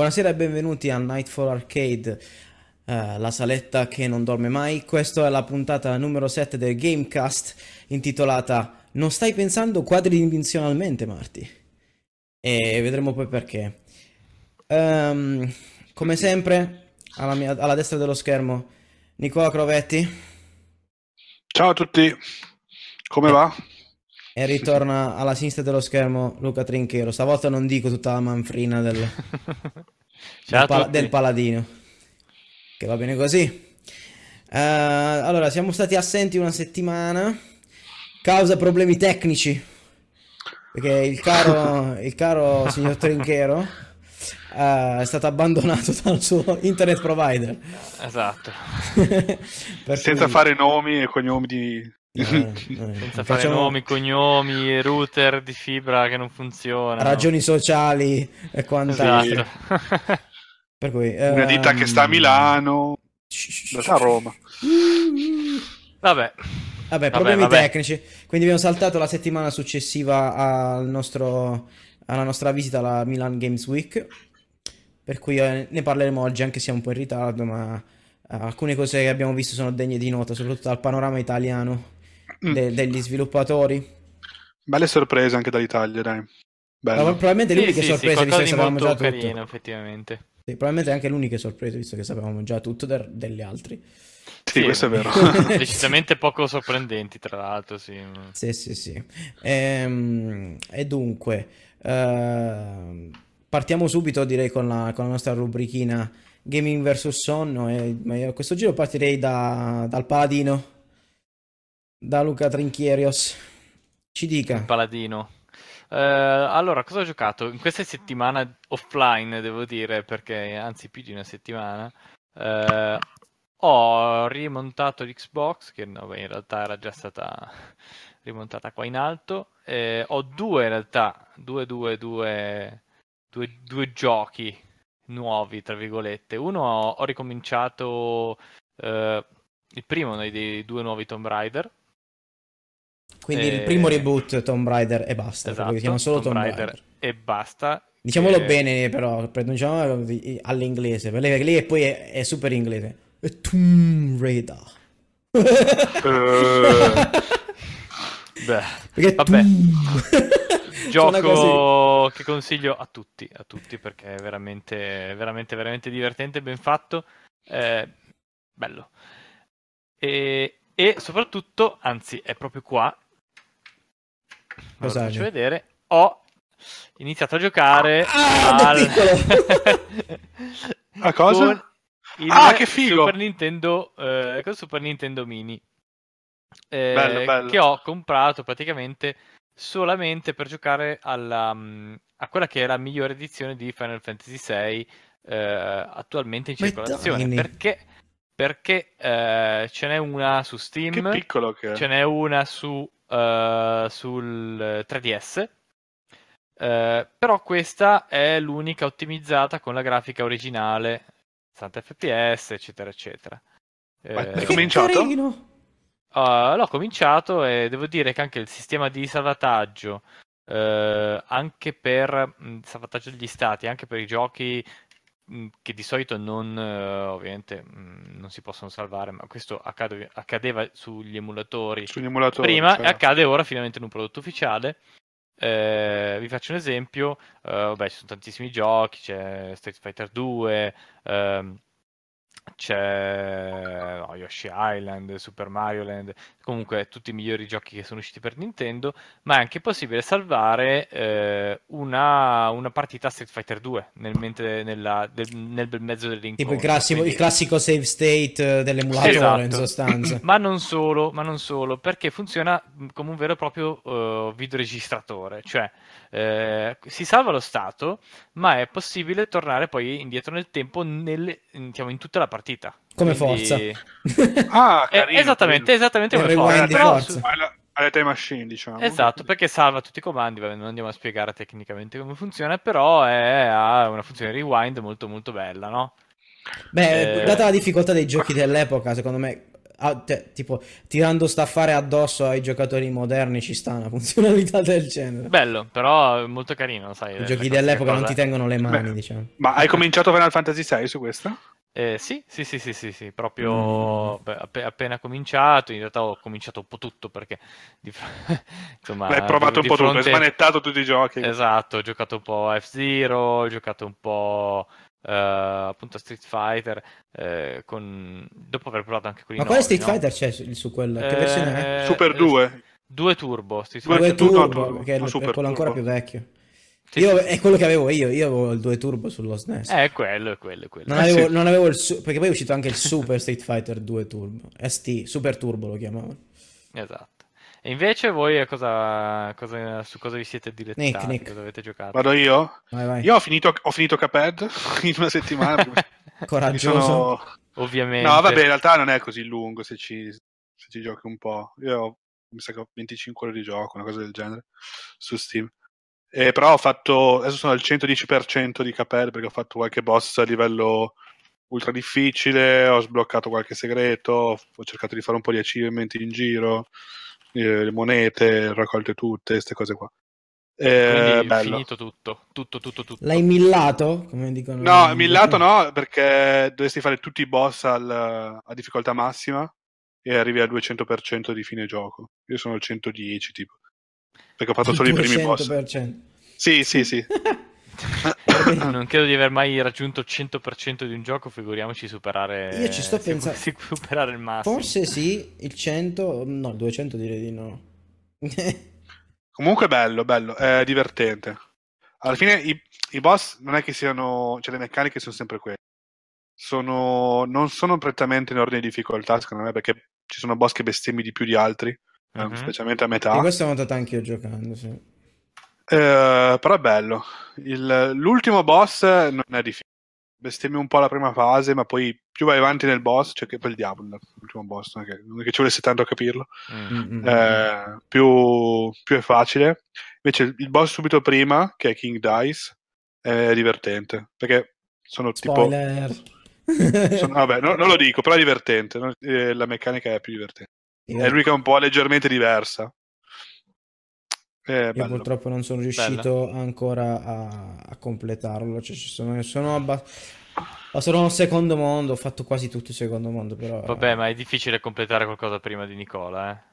Buonasera e benvenuti a Nightfall Arcade, eh, la saletta che non dorme mai. Questa è la puntata numero 7 del Gamecast intitolata Non stai pensando quadridimensionalmente, Marti? E vedremo poi perché. Ehm, come sempre, alla, mia- alla destra dello schermo, Nicola Crovetti Ciao a tutti, come va? e ritorna alla sinistra dello schermo Luca Trinchero. Stavolta non dico tutta la manfrina del, del, tutti. del paladino. Che va bene così. Eh, allora, siamo stati assenti una settimana. Causa problemi tecnici. Perché il caro, il caro signor Trinchero eh, è stato abbandonato dal suo internet provider. Esatto, Senza cui- fare nomi e cognomi di... Eh, eh, senza fare facciamo nomi, cognomi, router di fibra che non funziona. ragioni sociali e quant'altro. Esatto. Per cui, Una ditta che sta a ehm, Milano, da a Roma. Vabbè, Vabbè, problemi vabbè. tecnici. Quindi abbiamo saltato la settimana successiva al nostro, alla nostra visita alla Milan Games Week. Per cui eh, ne parleremo oggi, anche se siamo un po' in ritardo, ma eh, alcune cose che abbiamo visto sono degne di nota, soprattutto dal panorama italiano Mm. de- degli sviluppatori. Belle sorprese anche dall'Italia, dai. Ma Bello. probabilmente le sì, uniche sì, sì, di sapevamo molto già tutto. carino, effettivamente. Sì, probabilmente anche le uniche sorprese, visto che sapevamo già tutto der- degli altri. Sì, questo è vero. Decisamente poco sorprendenti, tra l'altro, sì. Sì, sì, sì. Ehm, E, dunque, ehm, partiamo subito, direi, con la, con la nostra rubrichina Gaming vs Sonno. E, ma io a questo giro partirei da- dal paladino, da Luca Trinchierios. Ci Il dica. paladino. Eh, allora, cosa ho giocato? In questa settimana offline, devo dire, perché anzi più di una settimana, eh, ho rimontato l'Xbox, che no, beh, in realtà era già stata rimontata qua in alto. Eh, ho due in realtà, due, due, due, due giochi nuovi, tra virgolette. Uno ho, ho ricominciato eh, il primo dei, dei due nuovi Tomb Raider. Quindi il Eh, primo reboot Tomb Raider e basta. Esatto, si chiama solo Tomb Tomb Raider Raider. e basta. Diciamolo Eh, bene, però, pronunciamolo all'inglese. Per lei, perché è- poi è, è super inglese. È Tomb Raider. Eh, Beh, Perché Vabbè. gioco che consiglio a tutti, a tutti perché è veramente, veramente, veramente divertente, ben fatto, eh, bello. E, e soprattutto, anzi, è proprio qua. Ve lo faccio vedere. Ho iniziato a giocare Ah, da al... A cosa? con il Ah, che figo! Super Nintendo, eh, con Super Nintendo Mini. eh, Bello, bello. Che ho comprato praticamente solamente per giocare alla, mm, a quella che è la migliore edizione di Final Fantasy VI eh, attualmente in circolazione. dai. Perché, perché eh, ce n'è una su Steam, Che piccolo che è. ce n'è una su, eh, sul 3DS. eh, però questa è l'unica ottimizzata con la grafica originale, 60 fps, eccetera, eccetera. Ma Eh, hai cominciato? Uh, l'ho cominciato e devo dire che anche il sistema di salvataggio, eh, anche per mh, salvataggio degli stati, anche per i giochi che di solito non, eh, ovviamente, mh, non si possono salvare, ma questo accade- accadeva sugli emulatori Sugli emulatori. prima cioè. e accade ora finalmente in un prodotto ufficiale. Eh, vi faccio un esempio, eh, vabbè, ci sono tantissimi giochi, c'è Street Fighter 2, ehm, c'è no, Yoshi Island, Super Mario Land, comunque tutti i migliori giochi che sono usciti per Nintendo, ma è anche possibile salvare eh, una, una partita Street Fighter 2 nel, mentre- nella- del- nel bel mezzo dell'incontro. Tipo il classico, il quindi- classico save state eh, dell'emulatore, Esatto. in sostanza. Ma non solo, ma non solo, perché funziona mh, come un vero e proprio eh, videoregistratore, cioè eh, si salva lo stato, ma è possibile tornare poi indietro nel tempo nelle- in, diciamo, in tutta la partita. Come Quindi- Forza. Ah, Eh, carino, esattamente, esattamente come Forza. Però Forza. alla time machine, diciamo. Esatto, perché salva tutti i comandi, vabbè, non andiamo a spiegare tecnicamente come funziona, però è- ha una funzione rewind molto molto bella, no? Beh, Eh. data la difficoltà dei giochi dell'epoca, secondo me, ah, te- tipo, tirando staffare addosso ai giocatori moderni ci sta una funzionalità del genere. Bello, però è molto carino, sai. I la giochi classica dell'epoca non ti tengono le mani, Beh. diciamo. Ma hai cominciato Final Fantasy VI su questa? Eh, sì, sì, sì, sì, sì, sì, proprio beh, appe- appena cominciato, in realtà ho cominciato un po' tutto perché di fr- insomma, L'hai provato di un po' tutto, hai fronte- smanettato tutti i giochi. Esatto, ho giocato un po' a F-Zero, ho giocato un po' eh, appunto a Street Fighter, eh, con... dopo aver provato anche con i Ma quale Street no? Fighter c'è su, quella? Che Eh, versione è? Super eh, 2. Due turbo, Street Fighter tu- no, Turbo, Turbo, che è, Super quello ancora più vecchio. Sì, Io, sì, sì. è quello che avevo io, io avevo il 2 Turbo sullo SNES. Eh, è quello, è quello, è quello. Non Eh, avevo, sì. non avevo il su- perché poi è uscito anche il Super Street Fighter 2 Turbo. ST, Super Turbo lo chiamavano. Esatto. E invece voi cosa, cosa- su cosa vi siete direttati? Nick, Nick. Cosa avete giocato? Vado io? Vai, vai. Io ho finito, ho finito Cuphead in una settimana. Coraggioso. sono... Ovviamente. No, vabbè, in realtà non è così lungo se ci, se ci giochi un po'. Io ho, mi sa che ho 25 ore di gioco, una cosa del genere, su Steam. Eh, però ho fatto, adesso sono al 110% di Cuphead perché ho fatto qualche boss a livello ultra difficile, ho sbloccato qualche segreto, ho cercato di fare un po' di achievement in giro, eh, le monete, raccolte tutte, queste cose qua. Eh, finito tutto, tutto, tutto, tutto. L'hai millato? Come dicono No, millato no, perché dovresti fare tutti i boss al- a difficoltà massima e arrivi al 200% di fine gioco. Io sono al 110 tipo. Perché ho fatto solo i primi boss. 200%. Sì, sì, sì. non credo di aver mai raggiunto il 100% di un gioco, figuriamoci superare Io ci sto pensando- superare il massimo. Forse sì, il 100, no, il 200 direi di no. Comunque bello, bello, è divertente. Alla fine i, i boss non è che siano, cioè le meccaniche sono sempre quelle. Sono, non sono prettamente in ordine di difficoltà, secondo me, perché ci sono boss che bestemmi di più di altri, Mhm. specialmente a E metà. questo ho notato anche io giocando, sì. Eh, però è bello. Il- l'ultimo boss non è difficile. Bestemmi un po' la prima fase, ma poi più vai avanti nel boss, cioè che poi il diavolo, l'ultimo boss, non è che, non è che ci volesse tanto a capirlo, Mm. Mm, mm. eh, più, più è facile. Invece il- boss subito prima, che è King Dice, è divertente, perché sono tipo... Spoiler. sono- vabbè, no- non lo dico, però è divertente. no? Eh, La meccanica è più divertente. È l'unica un po' leggermente diversa. È Io bello. purtroppo non sono riuscito ancora a, a completarlo. Cioè, ci sono, sono abba- ma sono un secondo mondo. Ho fatto quasi tutto il secondo mondo. Però Vabbè, ma è difficile completare qualcosa prima di Nicola, eh.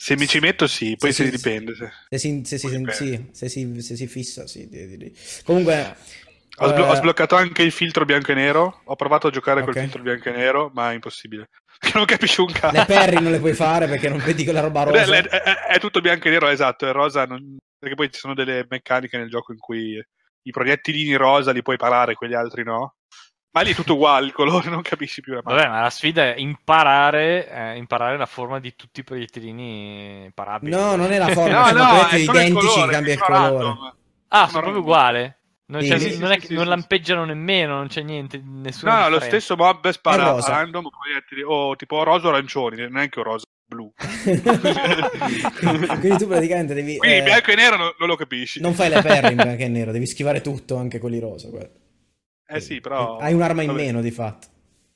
Se mi ci metto, sì, poi se sì, dipende. se- se si, se si- Dipende. se si- se si fissa, sì. di- di- di. Comunque, Ho, sblo- eh, ho sbloccato anche il filtro bianco e nero. Ho provato a giocare col Ok. filtro bianco e nero, ma è impossibile. Non capisci un cazzo. le perri non le puoi fare perché non vedi quella roba rosa. è- è- è tutto bianco e nero, esatto. È rosa. non- Perché poi ci sono delle meccaniche nel gioco in cui i proiettilini rosa li puoi parare, quelli altri no. Ma lì è tutto uguale il colore, non capisci più la mano. Vabbè, ma la sfida è imparare, eh, imparare la forma di tutti i proiettilini parabili. No, non è la forma, No, sono no, proiettili identici, colore, cambia il sono colore. random. Ah, Sono sono proprio random. Non, Sì, cioè, sì, non sì, è- sì, non sì, lampeggiano nemmeno, non c'è niente, nessuna No, lo stesso mob spara a random proiettili, o tipo rosa o arancioni, neanche rosa blu. Quindi tu praticamente devi... Quindi eh, bianco e nero non, non lo capisci. non fai le perri in bianco e nero, devi schivare tutto, anche quelli rosa. guarda. Eh sì, però... Hai un'arma in vabbè. meno di fatto.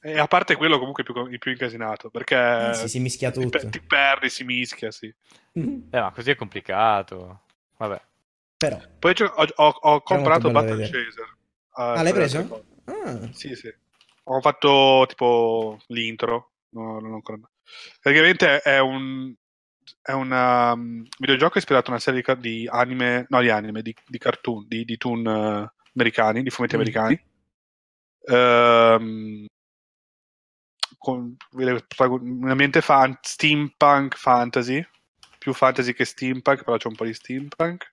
E a parte quello comunque più, il più incasinato, perché Eh, sì, si mischia ti, tutto. pe- ti perdi, si mischia, sì. Mhm. Eh, ma così è complicato. Vabbè. Però... Poi ho, ho- ho comprato Battle. Chaser. Ah, l'hai preso? Ah, Sì, sì. Ho fatto tipo l'intro. No, non ho ancora... Praticamente è un... È un um, videogioco ispirato a una serie di, anime, no di anime, di, di cartoon, di, di toon eh, americani, di fumetti Mm. americani. Ehm, con un ambiente fan, steampunk fantasy, più fantasy che steampunk, però c'è un po' di steampunk.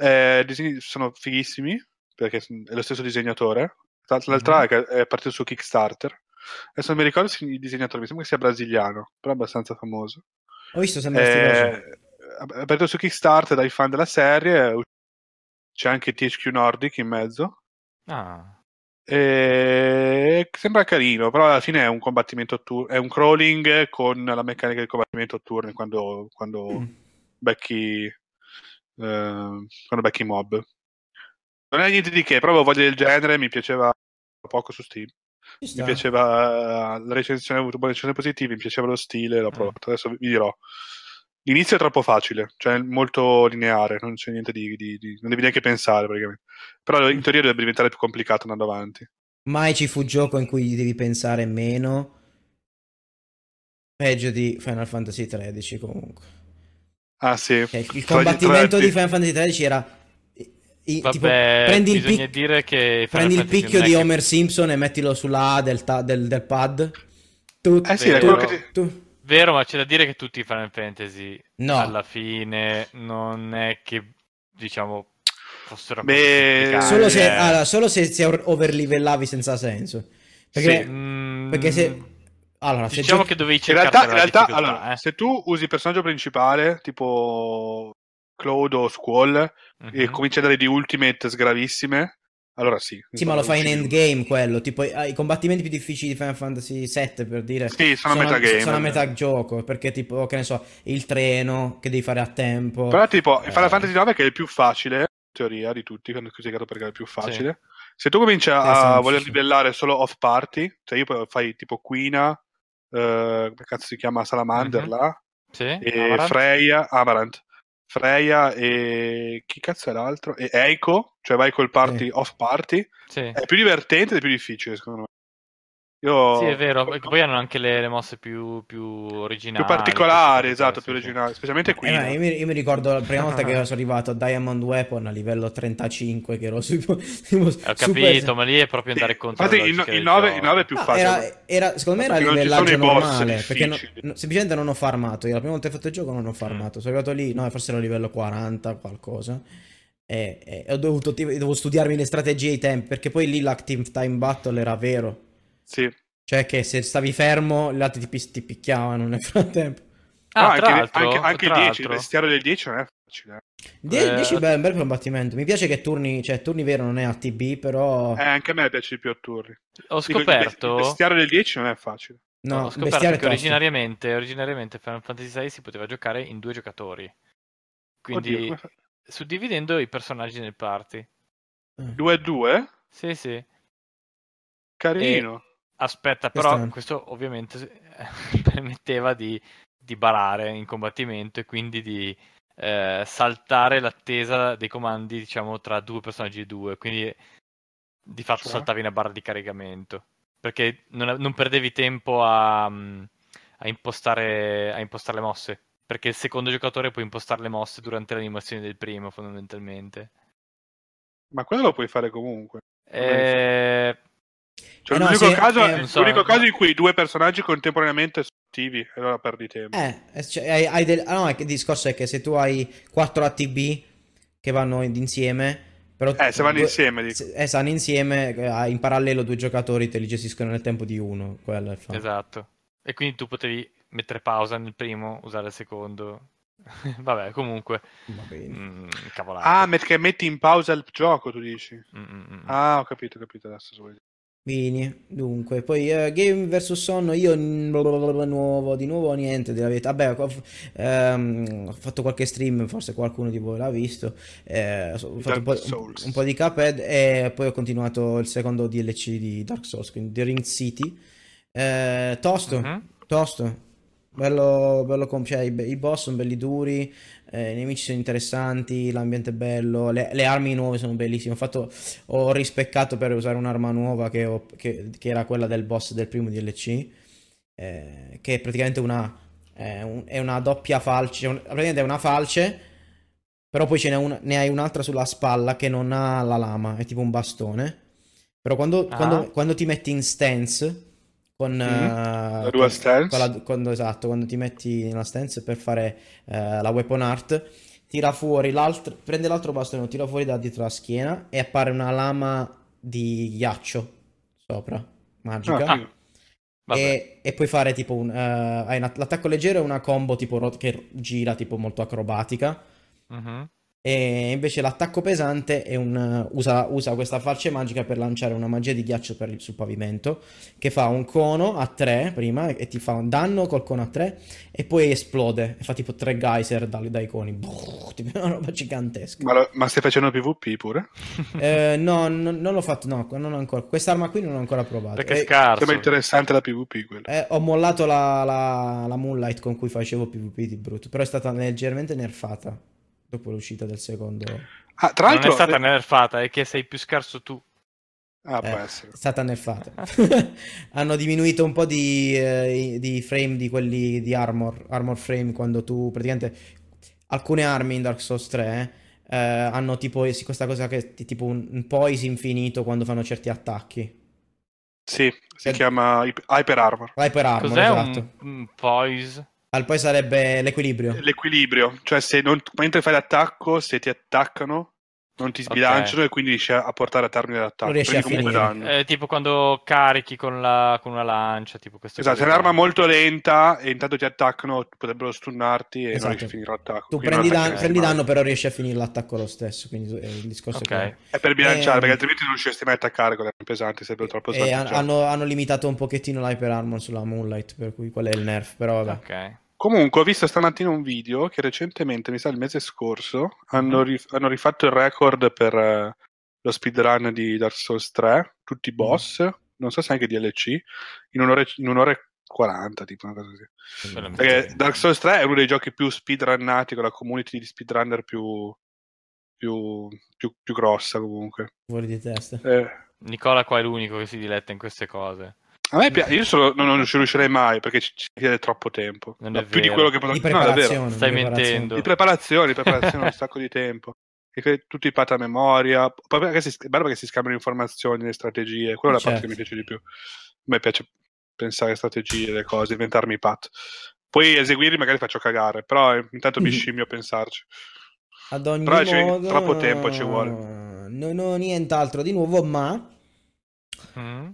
Eh, disegni sono fighissimi perché è lo stesso disegnatore. Tra l'altro Mhm. è che è partito su Kickstarter. Adesso non mi ricordo se il disegnatore, mi sembra che sia brasiliano, però è abbastanza famoso. ho visto sembra stiloso. Eh, è partito su Kickstarter dai fan della serie. C'è anche THQ Nordic in mezzo. Ah. E sembra carino, però alla fine è un combattimento a turno, è un crawling con la meccanica del combattimento a turni quando, quando Mm. becchi quando becchi mob. Non è niente di che, proprio voglia del genere, mi piaceva poco su Steam. Mi piaceva la recensione, ha avuto buone recensioni positive, mi piaceva lo stile, l'ho Mm. provato. Adesso vi dirò. L'inizio è troppo facile, cioè molto lineare, non c'è niente di, di- di- non devi neanche pensare praticamente. Però in teoria dovrebbe diventare più complicato andando avanti. Mai ci fu gioco in cui devi pensare meno. Peggio di Final Fantasy XIII comunque. Ah sì. Cioè, il combattimento di Final Fantasy XIII era... i- Vabbè, tipo, prendi il, pic- dire che prendi il picchio di che- Homer Simpson e mettilo sulla A del, ta- del- del pad. Tu, Eh sì, che ti- tu- Vero, ma c'è da dire che tutti i Final Fantasy No. alla fine non è che diciamo fossero Beh, Solo se, eh. allora, solo se, se overlivellavi senza senso. Perché, Sì. Mm, perché se... Allora, se diciamo giochi- che dovevi In cercare realtà, in realtà, allora, eh. se tu usi il personaggio principale, tipo Claude o Squall, e Mhm. cominci a dare di ultimate sgravissime, allora sì. Sì, ma lo fai in endgame quello. Tipo, i, i combattimenti più difficili di Final Fantasy VII, per dire. Sì, sono a metagame. Sono a metà gioco. Perché, tipo, che ne so, il treno che devi fare a tempo. Però tipo, in Final Eh. Fantasy 9 che è il più facile, in teoria, di tutti, quando ho spiegato perché è il più facile. Se tu cominci a, Eh, sì, sì, voler sì. livellare solo off party, cioè io poi fai tipo Quina, eh, come cazzo si chiama Salamander Mhm. là, Sì? e Amaranth? Freya, Amarant, Freya e chi cazzo è l'altro? E Eiko, cioè vai col party Sì. off party, Sì. è più divertente ed è più difficile secondo me. Io... Sì, è vero, perché poi hanno anche le, le mosse più, più originali. più particolari, esatto, più originali, specialmente Eh, Quina. ma io, mi, io mi ricordo la prima volta che sono arrivato a Diamond Weapon a livello 35, che ero su, Ho super- capito, ma lì è proprio Sì, andare contro infatti il, il del 9, gioco. il 9 è più No, facile. era, era- secondo me era ci livellaggio normale. Perché no- semplicemente non ho farmato. Io la prima volta che ho fatto il gioco non ho farmato. Sono arrivato lì, no, forse ero a livello 40, qualcosa. E, e ho dovuto, dovevo studiarmi le strategie e i tempi. Perché poi lì l'active time battle era vero. Sì. Cioè, che se stavi fermo, gli altri ti, ti picchiavano nel frattempo. Ah, No, tra anche, anche, anche il tra 10, il vestiario del 10 non è facile. eh. Die- Eh, 10 è un bel combattimento. Mi piace che turni, cioè, turni vero non è a TB, però. Eh, anche a me piace di più a turni. Ho Dico, il ve- scoperto... Il vestiario del 10 non è facile. No, ho scoperto che originariamente, originariamente Final Fantasy VI si poteva giocare in due giocatori. Quindi Oddio, suddividendo i personaggi nel party. Eh. 2 a 2? Sì, sì. Carino. Aspetta, Questo però è- questo ovviamente eh, permetteva di, di barare in combattimento e quindi di eh, saltare l'attesa dei comandi, diciamo, tra due personaggi di due. Quindi di fatto Cioè? saltavi una barra di caricamento. Perché non, non perdevi tempo a, mm, a impostare, a impostare le mosse. Perché il secondo giocatore può impostare le mosse durante l'animazione del primo, fondamentalmente. Ma quello lo puoi fare comunque. Eh, Cioè, Eh no, l'unico, sì, caso, eh, so, l'unico no. caso in cui due personaggi contemporaneamente sono attivi, e allora perdi tempo. Eh, eh, cioè, hai, hai del- ah, no, il discorso è che se tu hai 4 ATB che vanno in- insieme, però Eh, se vanno due- insieme, dico. se- eh, stanno insieme, eh, hai in parallelo due giocatori te li gestiscono nel tempo di uno. Quello è il fatto. Esatto. E quindi tu potevi mettere pausa nel primo, usare il secondo. Vabbè, comunque, Va mm. Ah, perché metti in pausa il gioco, tu dici. Mm, mm, mm. Ah, ho capito, ho capito adesso. Bene, dunque, poi eh, Game vs Sonno, io nuovo, di nuovo niente della verità. Vabbè, ho ehm, ho fatto qualche stream, forse qualcuno di voi l'ha visto. eh, ho fatto un po', Souls. un po' di Cuphead e poi ho continuato il secondo DLC di Dark Souls, quindi The Ring City. Eh, tosto, Mhm. tosto. Bello, bello com- cioè, i, i boss sono belli duri, eh, i nemici sono interessanti, l'ambiente è bello, le, le armi nuove sono bellissime. Ho fatto, ho rispeccato per usare un'arma nuova che, ho- che- che era quella del boss del primo DLC, eh, che è praticamente una, è un- è una doppia falce, un- praticamente è una falce, però poi ce n'è una- ne hai un'altra sulla spalla che non ha la lama, è tipo un bastone. Però quando, Ah. quando- quando ti metti in stance con, Mhm. eh, La con- dual stance. con la- quando, esatto, quando ti metti nella stance per fare eh, la weapon art, tira fuori l'altro, prende l'altro bastone, lo tira fuori da dietro la schiena e appare una lama di ghiaccio sopra, magica. Ah, Ah. E, e puoi fare tipo un... eh, hai una- l'attacco leggero è una combo tipo che gira tipo molto acrobatica. Mhm. E invece l'attacco pesante è un, usa, usa questa falce magica per lanciare una magia di ghiaccio per sul pavimento che fa un cono a 3 prima e ti fa un danno col cono a 3 e poi esplode e fa tipo 3 geyser dai, dai coni. Brrr, tipo una roba gigantesca. Ma, lo- ma stai facendo PvP pure? Eh, no, non, non l'ho fatto, no, non ho ancora. Quest'arma qui non ho ancora provato. Perché è Eh, scarso. Sembra interessante la PvP quello. eh, ho mollato la, la, la Moonlight con cui facevo PvP di brutto, però è stata leggermente nerfata dopo l'uscita del secondo. Ah, tra Non l'altro... è stata nerfata, è che sei più scarso tu. Ah, Eh, è stata nerfata. Hanno diminuito un po' di, eh, di frame di quelli di armor, armor frame quando tu praticamente alcune armi in Dark Souls 3 eh, hanno tipo sì, questa cosa che è tipo un, un poise infinito quando fanno certi attacchi. Sì, si Eh. chiama Hyper Hyper Armor. Hyper armor, Cos'è esatto. un, un poise? Al poi sarebbe l'equilibrio. L'equilibrio, cioè se non, mentre fai l'attacco, se ti attaccano, non ti sbilanciano e quindi riesci a portare a termine l'attacco. Non riesci Prendi a finire. danno. Eh, tipo quando carichi con, la, con una lancia, tipo Esatto, se è un'arma molto lenta e intanto ti attaccano, potrebbero stunnarti e Esatto. non riesci a finire l'attacco. Tu prendi, dan- prendi danno, però riesci a finire l'attacco lo stesso. Quindi eh, il discorso Ok. è quello. È per bilanciare, Eh, perché altrimenti non riusciresti mai a attaccare con le armi pesanti, sarebbe troppo E hanno, hanno limitato un pochettino l'hyper armor sulla Moonlight, per cui qual è il nerf. Però vabbè. Ok. Comunque, ho visto stamattina un video che recentemente, mi sa il mese scorso, hanno, Mhm. rif- hanno rifatto il record per eh, lo speedrun di Dark Souls 3, tutti i boss, non so se anche DLC, in un'ora, in un'ora e 40, tipo una cosa così. Mi Perché. Dark Souls 3 è uno dei giochi più speedrunnati, con la community di speedrunner più, più, più, più grossa comunque. Fuori di testa. Eh, Nicola qua è l'unico che si diletta in queste cose. A me piace, io solo, non, non ci riuscirei mai perché ci, ci chiede troppo tempo. Non No, è più di vero. quello che posso Di no, preparazione. Stai di preparazione. mentendo. Di preparazione, di preparazione un sacco di tempo. E che tutti i pat a memoria. Poi perché si, è bello perché si scambiano informazioni, le strategie. Quella è la parte Certo. che mi piace di più. A me piace pensare strategie, le cose, inventarmi i pat. Poi eseguirli magari faccio cagare, però eh, intanto mi scimmio a pensarci. Ad ogni Però ci- modo, troppo tempo ci vuole. Non ho nient'altro di nuovo, ma Mm?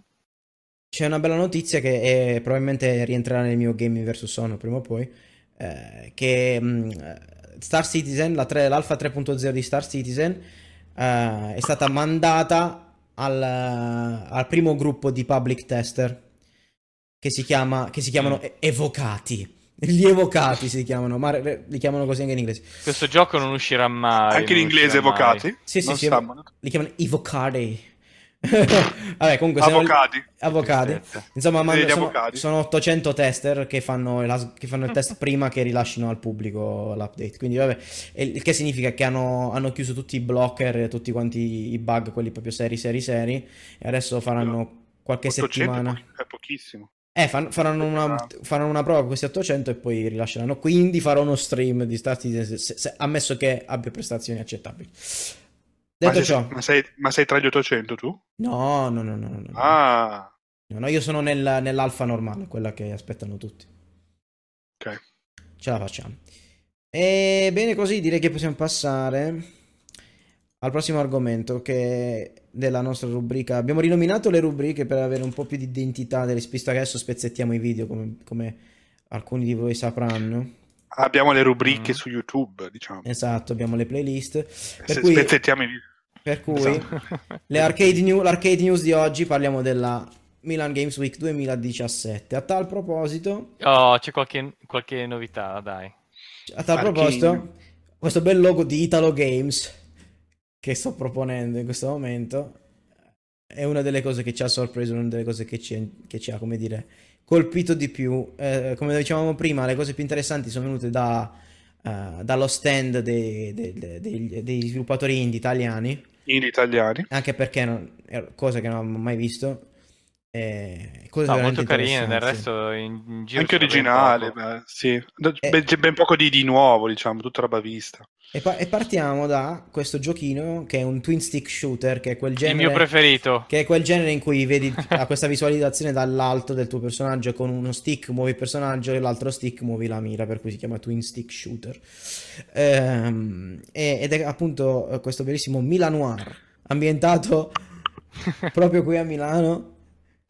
C'è una bella notizia che è- probabilmente rientrerà nel mio Gaming vs Sonno prima o poi. eh, che mm, eh, Star Citizen, la tre- l'alfa 3.0 di Star Citizen, eh, è stata mandata al, al primo gruppo di public tester che si, chiama, che si chiamano Mm. Evocati. Gli evocati si chiamano, ma li chiamano così anche in inglese. Questo gioco non uscirà mai. Anche in inglese uscirà mai. evocati? Sì, sì, Non sì, li chiamano Evocati. Vabbè, comunque sono- Avvocati. Avvocati. Tristezza. Insomma, mando- sono, avvocati. sono 800 tester che fanno, la- che fanno il test prima che rilascino al pubblico l'update. Quindi, vabbè, il che significa che hanno, hanno chiuso tutti i blocker, e tutti quanti i bug, quelli proprio seri, seri, seri. E adesso faranno qualche 800 è settimana. è pochissimo. Eh, fan- faranno, una, faranno una prova con questi 800 e poi rilasceranno. Quindi farò uno stream di Star Citizen, se- se- ammesso che abbia prestazioni accettabili. Ma Detto sei, ciò, ma, sei, ma sei tra gli 800 tu? no, no, no, no, no, no. Ah, No, no, io sono nel- nell'alfa normale, quella che aspettano tutti. ok. Ce la facciamo. E bene così, direi che possiamo passare al prossimo argomento che è della nostra rubrica. Abbiamo rinominato le rubriche per avere un po' più di identità, visto che adesso spezzettiamo i video come, come alcuni di voi sapranno. Abbiamo le rubriche Mm. su YouTube, diciamo. Esatto, abbiamo le playlist. Per Se cui, spezzettiamo i video. Per cui Esatto. le arcade, new- l'arcade news di oggi parliamo della Milan Games Week 2017. A tal proposito, Oh, c'è qualche, qualche novità, dai. A tal Arcane. proposito, questo bel logo di Italo Games che sto proponendo in questo momento è una delle cose che ci ha sorpreso, una delle cose che ci, che ci ha, come dire, colpito di più. Eh, come dicevamo prima, le cose più interessanti sono venute da, eh, dallo stand dei, dei- dei- degli sviluppatori indie italiani, In italiani. anche perché non, è cosa che non avevo mai visto. eh, cose No, molto carine, del resto in, in giro Anche originale, beh, sì. Eh. C'è ben poco di, di nuovo, diciamo, tutta roba vista. E, pa- e partiamo da questo giochino che è un twin stick shooter, che è quel Il genere, mio preferito. che è quel genere in cui vedi a questa visualizzazione dall'alto del tuo personaggio con uno stick muovi il personaggio e l'altro stick muovi la mira, per cui si chiama twin stick shooter. Ehm, ed è appunto eh, questo bellissimo Milanoir, ambientato proprio qui a Milano.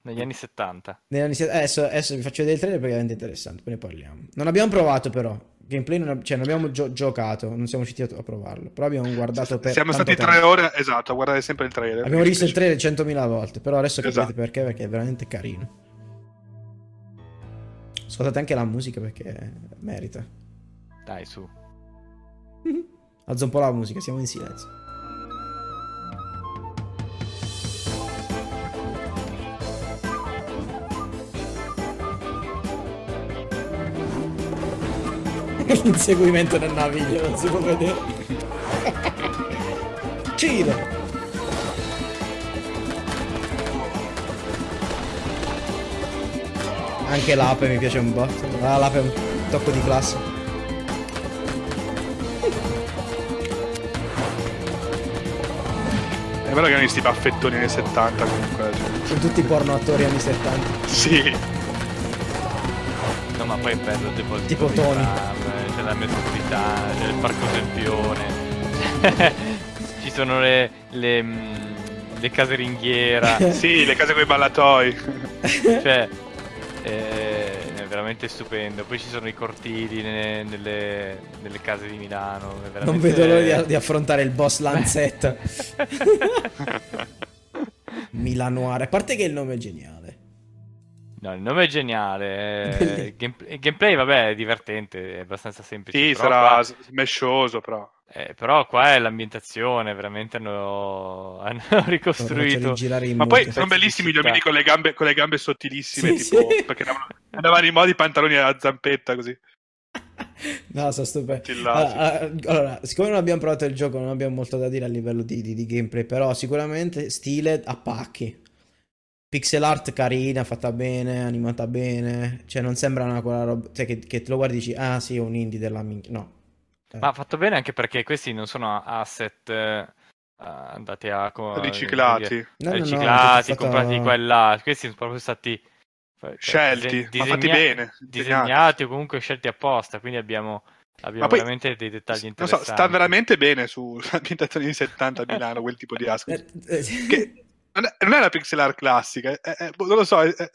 Negli anni 70. negli anni Adesso, adesso vi faccio vedere il trailer perché è veramente interessante, poi ne parliamo. Non abbiamo provato però, gameplay non, cioè, non abbiamo gio- giocato, non siamo riusciti a, provarlo, però abbiamo guardato per Siamo stati tempo. tre ore, esatto, a guardare sempre il trailer. Abbiamo visto il trailer 100.000 volte, però adesso capite Esatto. perché, perché è veramente carino. Ascoltate anche la musica perché merita. Dai, su. Alzo un po' la musica, siamo in silenzio. L'inseguimento del naviglio, non si può vedere. Ciro! Anche l'ape mi piace un. Ah, l'ape è un tocco di classe. Vero che erano questi baffettoni anni 70 comunque. cioè. Sono tutti porno attori anni 70. Sì. No, ma poi è bello Tipo dei Tony. tram, c'è la metropolitana, c'è il parco Sempione. Ci sono le, le, mm, le case ringhiera. Sì, le case con i ballatoi. cioè, è veramente stupendo. Poi ci sono i cortili ne- nelle, nelle case di Milano. è Non veramente- vedo l'ora di, di affrontare il boss Lanzetta. Milanoire. A parte che il nome è geniale. No, il nome è geniale. il game- il gameplay, vabbè, è divertente, è abbastanza semplice. Sì, però sarà qua- smescioso, però. Eh, però qua è l'ambientazione, veramente hanno, hanno ricostruito. Ma poi sono bellissimi gli uomini con le gambe, con le gambe sottilissime, Sì, tipo, sì. perché andavano, andavano in modo i pantaloni alla zampetta così. No, sono stupendo. Allora, allora, siccome non abbiamo provato il gioco, non abbiamo molto da dire a livello di, di- di gameplay, però sicuramente stile a pacchi. Pixel art carina, fatta bene, animata bene. Cioè, non sembra una quella roba. Cioè, che, che te lo guardi e dici, ah, sì, è un indie della minchia. No. Eh. Ma fatto bene anche perché questi non sono asset eh, andati a co- Riciclati. No, no, no, riciclati, fatto- comprati di qua e là. Questi sono proprio stati cioè, Scelti, dise- ma fatti disegna- bene, disegnati. disegnati o comunque scelti apposta. Quindi abbiamo, abbiamo poi- veramente dei dettagli Non interessanti. so, sta veramente bene sull'ambientazione anni 70 a Milano, quel tipo di asset. Eh, eh, Che non è, non è la pixel art classica, è- è- boh, non lo so, è- è-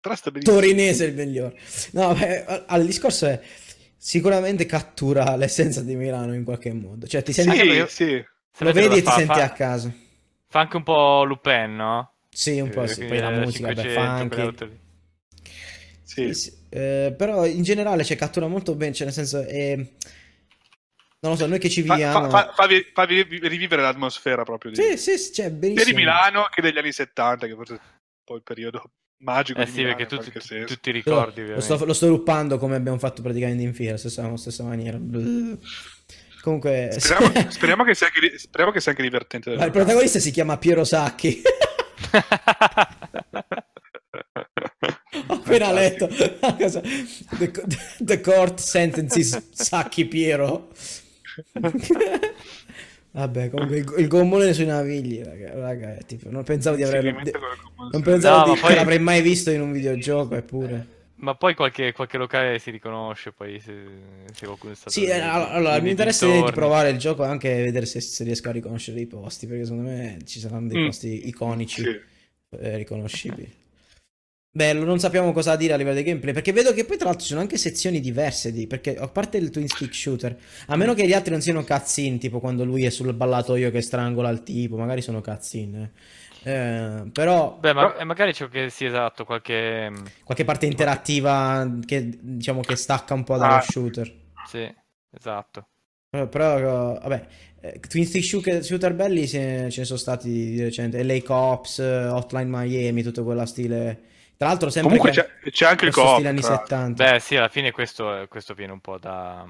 però sta benissimo. Torinese è il migliore. No, beh, al discorso è sicuramente cattura l'essenza di Milano in qualche modo. Cioè, ti senti, Sì, perché- sì. lo Sapete vedi e ti fa? senti Fa- a casa. Fa anche un po' Lupin, no? Sì, un po' Eh, sì. Poi la musica, beh, 500, funky. quelle auto lì. sì. Sì, sì. Eh, però in generale cioè, cattura molto bene, cioè nel senso è... Non lo so, noi che ci Fa- viviamo... fa- fa- rivivere l'atmosfera proprio di, Sì, sì, cioè, sia benissimo. di Milano che degli anni 70, che forse è un po' il periodo magico Eh di sì, Milano perché tu, tu, tu ti Lo, ricordi, lo sto, lo sto ruppando come abbiamo fatto praticamente in fiera, stessa, stessa maniera. Comunque... Speriamo, speriamo che sia anche, ri- speriamo che sia anche divertente. il protagonista si chiama Piero Sacchi. Ho appena letto. The, the court sentences Sacchi Piero. Vabbè, comunque il, il gommone sui navigli, raga, raga, tipo, non pensavo di averlo. Non pensavo No, di, poi- l'avrei mai visto in un videogioco, eppure. Ma poi qualche, qualche locale si riconosce, poi se, se qualcuno è stato... Sì, eh, nei- allora, mi interessa di provare il gioco anche vedere se, se riesco a riconoscere i posti, perché secondo me ci saranno dei Mm. posti iconici. Sì. eh, riconoscibili. Bello, non sappiamo cosa dire a livello di gameplay, perché vedo che poi tra l'altro ci sono anche sezioni diverse di, perché a parte il twin stick shooter, a meno che gli altri non siano cutscene, tipo quando lui è sul ballatoio che strangola il tipo, magari sono cutscene. eh. però Beh, ma Però- eh, magari c'è che sì, esatto, qualche... mm, qualche parte interattiva che diciamo che stacca un po' dallo Ah. shooter. Sì, esatto. Però, però, vabbè, eh, Twin Stick shooter, belli ce ne sono stati di recente. LA Cops, eh, Hotline Miami, tutto quella stile. Tra l'altro sempre Comunque che- c'è, c'è anche il co-op. anni tra l'altro. 70. Beh, sì, alla fine questo, questo viene un po' da...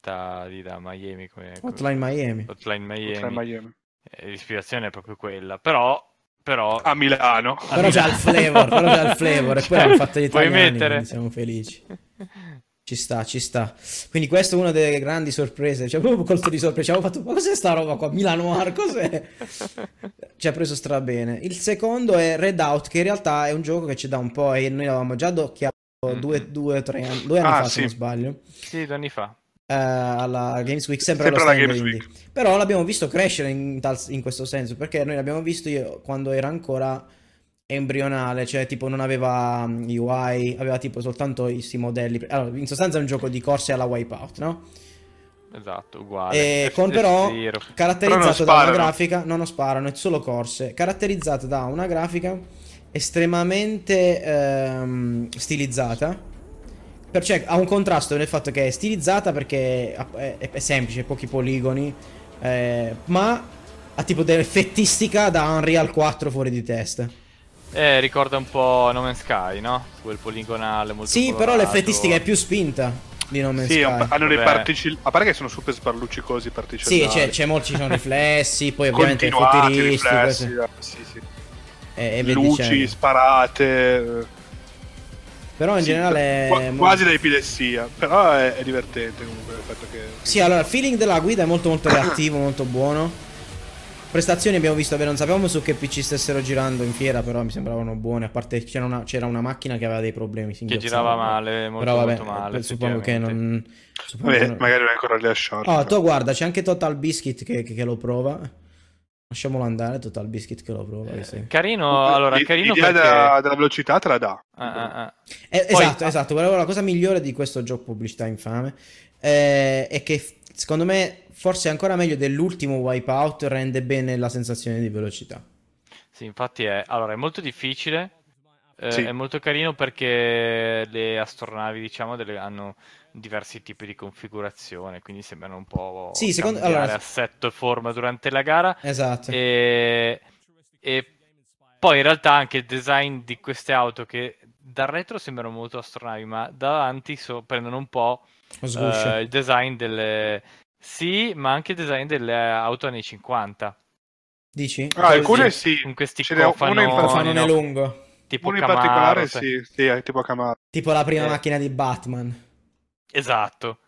Da, di- da Miami, come... come- Hotline Miami. Hotline Miami. Tra Miami. Eh, L'ispirazione è proprio quella, però... però A Milano. Però c'ha il flavor, però c'ha il flavor. E poi hanno fatto gli italiani, mettere. siamo felici. Ci sta, ci sta. Quindi questa è una delle grandi sorprese. Ci ha proprio colto di sorpresa. Ci avevo fatto, ma cos'è sta roba qua? Milano Noir, cos'è? Ci ha preso stra bene. Il secondo è Redout, che in realtà è un gioco che ci dà un po'. E noi l'avevamo già docchiato Mm-hmm. due, due, tre anni, due anni Ah, fa, se sì. non sbaglio. Sì, due anni fa. eh, alla Games Week, sempre, Sempre alla Games indie. Però l'abbiamo visto crescere in, tal- in questo senso, perché noi l'abbiamo visto io quando era ancora embrionale, cioè tipo non aveva mm, UI, aveva tipo soltanto questi modelli. Allora, in sostanza è un gioco di corse alla Wipeout, no? Esatto, uguale. E con però F-Zero. caratterizzato Però da una grafica, no, non sparano, è solo corse, caratterizzato da una grafica estremamente ehm, stilizzata. Per- cioè, ha un contrasto nel fatto che è stilizzata perché è, è- è semplice, pochi poligoni, eh, ma ha tipo dell'effettistica da Unreal 4 fuori di testa. Eh, ricorda un po' No Man's Sky, no? Quel poligonale molto Sì, però colorato. l'effettistica è più spinta di No Man's Sì, Sky. hanno dei Vabbè. particell... A parte che sono super sparluccicosi i Sì, particellari. c'è, c'è molti, ci sono riflessi, poi ovviamente Continuati, futuristico. riflessi, sì. eh, sì, sì. E, e via Luci dicendo. sparate. eh, Però in sì, generale... qua- è quasi molto- da epilessia. Però è, è divertente comunque il fatto che. Sì, allora il feeling della guida è molto molto reattivo, molto buono. Prestazioni abbiamo visto, beh, non sapevamo su che PC stessero girando in fiera, però mi sembravano buone. A parte c'era una, c'era una macchina che aveva dei problemi. si Che girava male, molto, Però vabbè, molto male. eh, suppongo che non... suppongo Vabbè, che non- magari non è ancora rilasciato. Oh, tu guarda, c'è anche Total Biscuit che, che- che lo prova. Lasciamolo andare, Total Biscuit che lo prova. che sì. Carino, allora, carino L'idea perché... della, della velocità te la dà. Ah, ah, ah. Eh, Poi- esatto, esatto. Volevo la cosa migliore di questo gioco pubblicità infame eh, è che secondo me forse ancora meglio dell'ultimo Wipeout rende bene la sensazione di velocità. Sì, infatti è, allora, è molto difficile, eh, Sì. è molto carino perché le astronavi, diciamo, delle- hanno diversi tipi di configurazione, quindi sembrano un po' Sì, secondo- cambiare allora- assetto e forma durante la gara. Esatto. E, e poi in realtà anche il design di queste auto che dal retro sembrano molto astronavi, ma davanti so- prendono un po' eh, il design delle... Sì, ma anche il design delle auto anni 50. Dici? Ah, alcune sì. Con questi Ce in particolare- Cofanone no? lungo. tipo Uno in Camaro, particolare, sai. sì, sì, è tipo Camaro. Tipo la prima Eh. macchina di Batman. Esatto.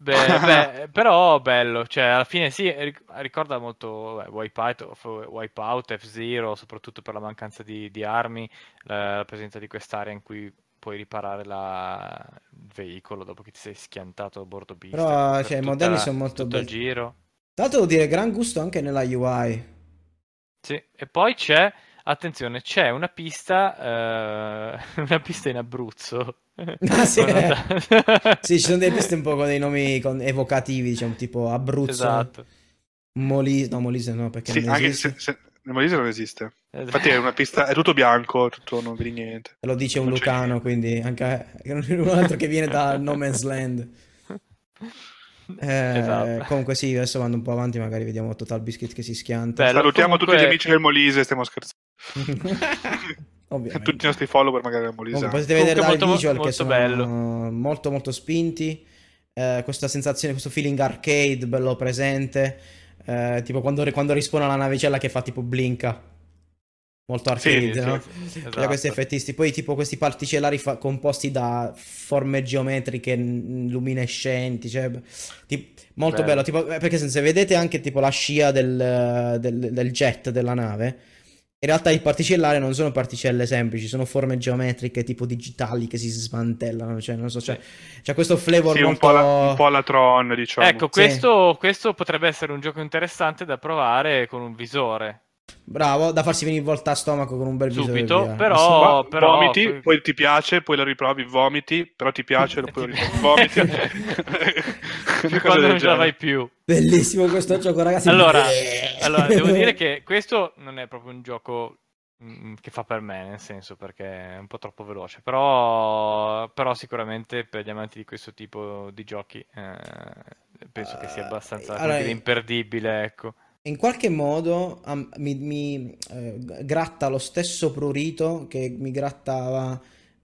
Beh, beh, però bello, cioè alla fine sì, ric- ricorda molto beh, Wipeout, F- Wipeout, F-Zero, soprattutto per la mancanza di, di armi, la, la presenza di quest'area in cui puoi riparare la- il veicolo dopo che ti sei schiantato a bordo pista. Però, per cioè, i modelli sono molto belli. giro. Tra l'altro devo dire gran gusto anche nella UI. Sì, e poi c'è, attenzione, c'è una pista, eh, una pista in Abruzzo. Ah, sì. Sì, ci sono delle piste un po' con dei nomi con- evocativi, diciamo, tipo Abruzzo, Esatto. Molise, no, Molise no, perché Sì, non anche esiste. se, se Molise non esiste. Infatti è una pista, è tutto bianco, tutto, non vedi niente. Lo dice un Non lucano, niente. quindi anche un altro che viene da No Man's Land. Eh, Esatto. Comunque sì, adesso vado un po' avanti, magari vediamo Total Biscuit che si schianta. Bello, Salutiamo comunque- tutti gli amici del Molise, stiamo scherzando. Ovviamente. Tutti i nostri follower magari del Molise. Comunque, potete vedere Comunque dai molto- visual che molto sono bello. molto molto spinti. Eh, questa sensazione, questo feeling arcade bello presente. Eh, tipo quando, quando rispona la navicella che fa tipo blinka. Molto arcade, Sì, no? sì, sì, Da esatto. questi effettisti. Poi tipo questi particellari fa- composti da forme geometriche luminescenti. Cioè, ti- molto bello. Bello. tipo, eh, perché se vedete anche tipo la scia del, del- del jet della nave. In realtà i particellari non sono particelle semplici, sono forme geometriche tipo digitali che si smantellano. Cioè, non so, c'è, c'è questo flavor Sì, un molto. po' la, un po' alla Tron, diciamo. Ecco, questo, questo potrebbe essere un gioco interessante da provare con un visore. Bravo, da farsi venire volta a stomaco con un bel visore Subito, però- Va- però- vomiti, poi ti piace, poi lo riprovi, vomiti, però ti piace, poi lo riprovi, vomiti. Fino quando non ce la fai più. Bellissimo questo gioco, ragazzi. Allora, allora, devo dire che questo non è proprio un gioco mm, che fa per me, nel senso perché è un po' troppo veloce, però, però sicuramente per gli amanti di questo tipo di giochi eh, penso che sia abbastanza come Allora, imperdibile, ecco. In qualche modo am- mi, mi, eh, gratta lo stesso prurito che mi grattava.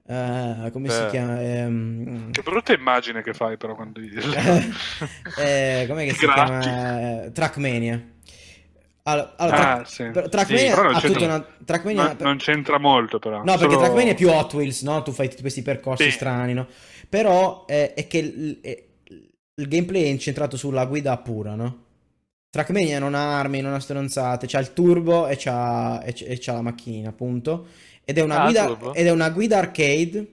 eh, come si Beh. chiama? Ehm, Che brutta immagine che fai però quando eh, com'è che si chiama? Eh, Trackmania. Allora, allora, Tra- Ah, sì. Trackmania Sì, non c'entra- tutta una. Trackmania- Non, non c'entra molto però. No, perché Solo- Trackmania è più Hot Wheels, no? Tu fai tutti questi percorsi Sì. strani, no? Però eh, è che il, il gameplay è incentrato sulla guida pura, no? Trackmania non ha armi, non ha stronzate, c'ha il turbo e c'ha, e c'ha- e c'ha la macchina, appunto. Ed è una, Ah, guida, ed è una guida arcade.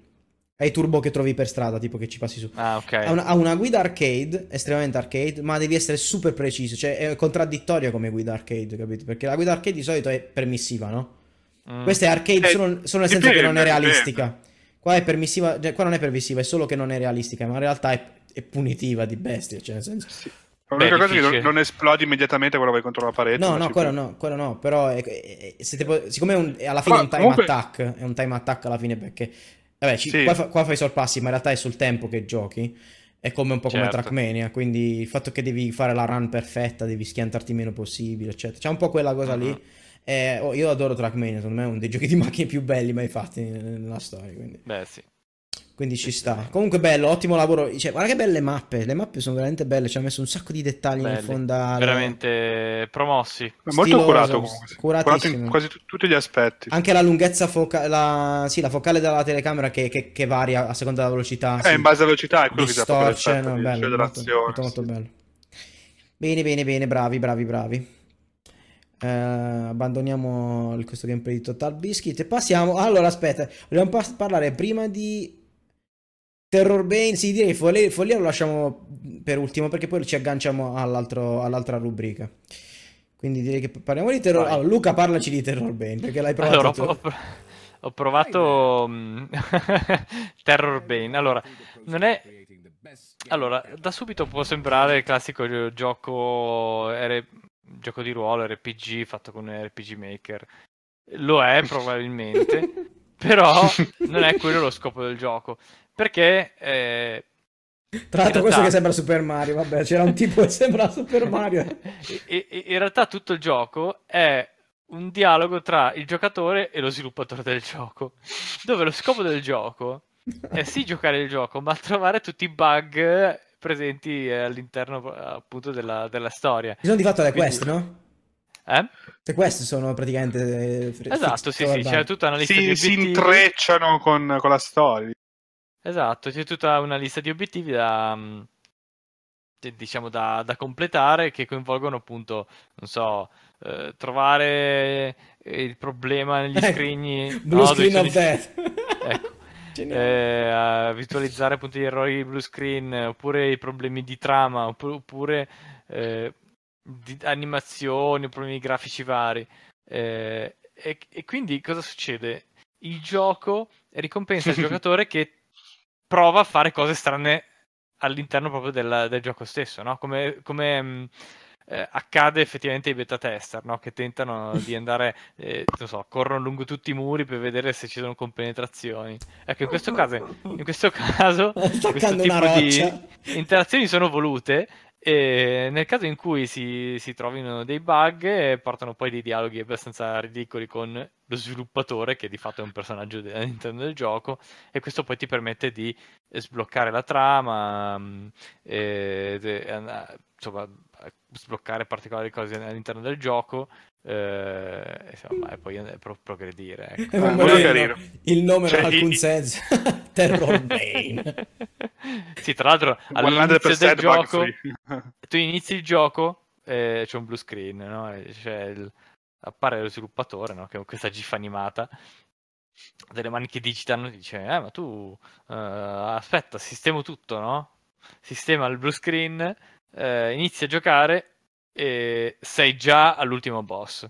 È i turbo che trovi per strada, tipo che ci passi su. Ah, ok. Ha una, ha una guida arcade, estremamente arcade, ma devi essere super preciso. Cioè, è contraddittoria come guida arcade, capito? Perché la guida arcade di solito è permissiva, no? Mm. Questa è arcade Eh, solo, solo nel senso che non è dipende, realistica. Qua è permissiva, cioè, qua non è permissiva, è solo che non è realistica, ma in realtà è, è punitiva di bestia, cioè nel senso... L'unica cosa è che non, difficile. non esplodi immediatamente quando vai contro la parete. No, no, quello no, quello no, però è- è- è- se tipo- siccome è un- è alla fine Ma è un time comunque- attack, è un time attack alla fine perché... Vabbè, ci- Sì. qua, fa- qua fai sorpassi, ma in realtà è sul tempo che giochi, è come un po' come Certo. Trackmania, quindi il fatto che devi fare la run perfetta, devi schiantarti meno possibile, eccetera. C'è un po' quella cosa lì. Mhm. Eh, oh, io adoro Trackmania, secondo me è uno dei giochi di macchine più belli mai fatti nella storia, quindi... Beh, sì. Quindi ci sta. Comunque bello, ottimo lavoro. Cioè, guarda che belle mappe. Le mappe sono veramente belle. Ci ha messo un sacco di dettagli nel Belli. fondale. Veramente promossi. Molto stiloso, curato comunque. sì. Curato curatissimo. in quasi tu- tutti gli aspetti. Anche la lunghezza focale. La... Sì, la focale della telecamera che, che- che varia a seconda della velocità. Eh, sì. in base alla velocità è quello che dà proprio Distorce, l'effetto no, bello, molto, accelerazione. molto, molto sì. bello. Bene, bene, bene, bravi, bravi, bravi. Eh, abbandoniamo questo gameplay di Total Biscuit e passiamo. Allora, aspetta, vogliamo pas- parlare prima di Terror Bane. Sì, direi Follia, Follia lo lasciamo per ultimo perché poi ci agganciamo all'altro- all'altra rubrica. Quindi direi che parliamo di Terror. Allora, Luca, parlaci di Terror Bane perché l'hai provato Allora, tu. ho, ho pro- ho provato mm, Terror Bane. Allora, non è... Allora, da subito può sembrare il classico gio- gioco, R- gioco di ruolo RPG fatto con un RPG Maker. Lo è probabilmente, però non è quello lo scopo del gioco. Perché eh, Tra l'altro, in questo realtà- che sembra Super Mario. Vabbè, c'era un tipo che sembra Super Mario. in realtà tutto il gioco è un dialogo tra il giocatore e lo sviluppatore del gioco, dove lo scopo del gioco è sì giocare il gioco, ma trovare tutti i bug presenti eh, all'interno appunto della, della storia. Ci sono di fatto le Quindi- quest, no? Eh? Le quest sono praticamente... eh, Esatto, sì, sì, c'è tutta una lista Si, di si obiettivi. intrecciano con, con la storia. Esatto, c'è tutta una lista di obiettivi da, mm, diciamo, da, da completare che coinvolgono appunto, non so, eh, trovare il problema negli Ecco, scrigni. Blue no, screen of death. Ecco. Eh, visualizzare appunto gli errori di blue screen oppure i problemi di trama oppure, oppure, eh, di animazioni, problemi grafici vari. Eh, e, e quindi cosa succede? Il gioco ricompensa il giocatore che prova a fare cose strane all'interno proprio del, del gioco stesso, no? Come, come, mh, eh, accade effettivamente ai beta tester, no? Che tentano di andare, eh, non so, corrono lungo tutti i muri per vedere se ci sono compenetrazioni. Ecco, in questo caso, in questo caso questo tipo di interazioni sono volute e nel caso in cui si, si trovino dei bug eh, portano poi dei dialoghi abbastanza ridicoli con lo sviluppatore che di fatto è un personaggio all'interno del gioco e questo poi ti permette di sbloccare la trama mh, e, e insomma sbloccare particolari cose all'interno del gioco eh, insomma, e poi eh, pro- progredire ecco. Eh, il- carino. Il nome Cioè, non ha alcun i- senso. Terror Bane. sì, tra l'altro all'inizio 100% del gioco tu inizi il gioco e c'è un blue screen, no? C'è il- appare lo sviluppatore, no? Che ha questa gif animata delle mani che digitano dice eh ma tu eh, aspetta sistemo tutto no sistema il blue screen eh, inizi a giocare e sei già all'ultimo boss.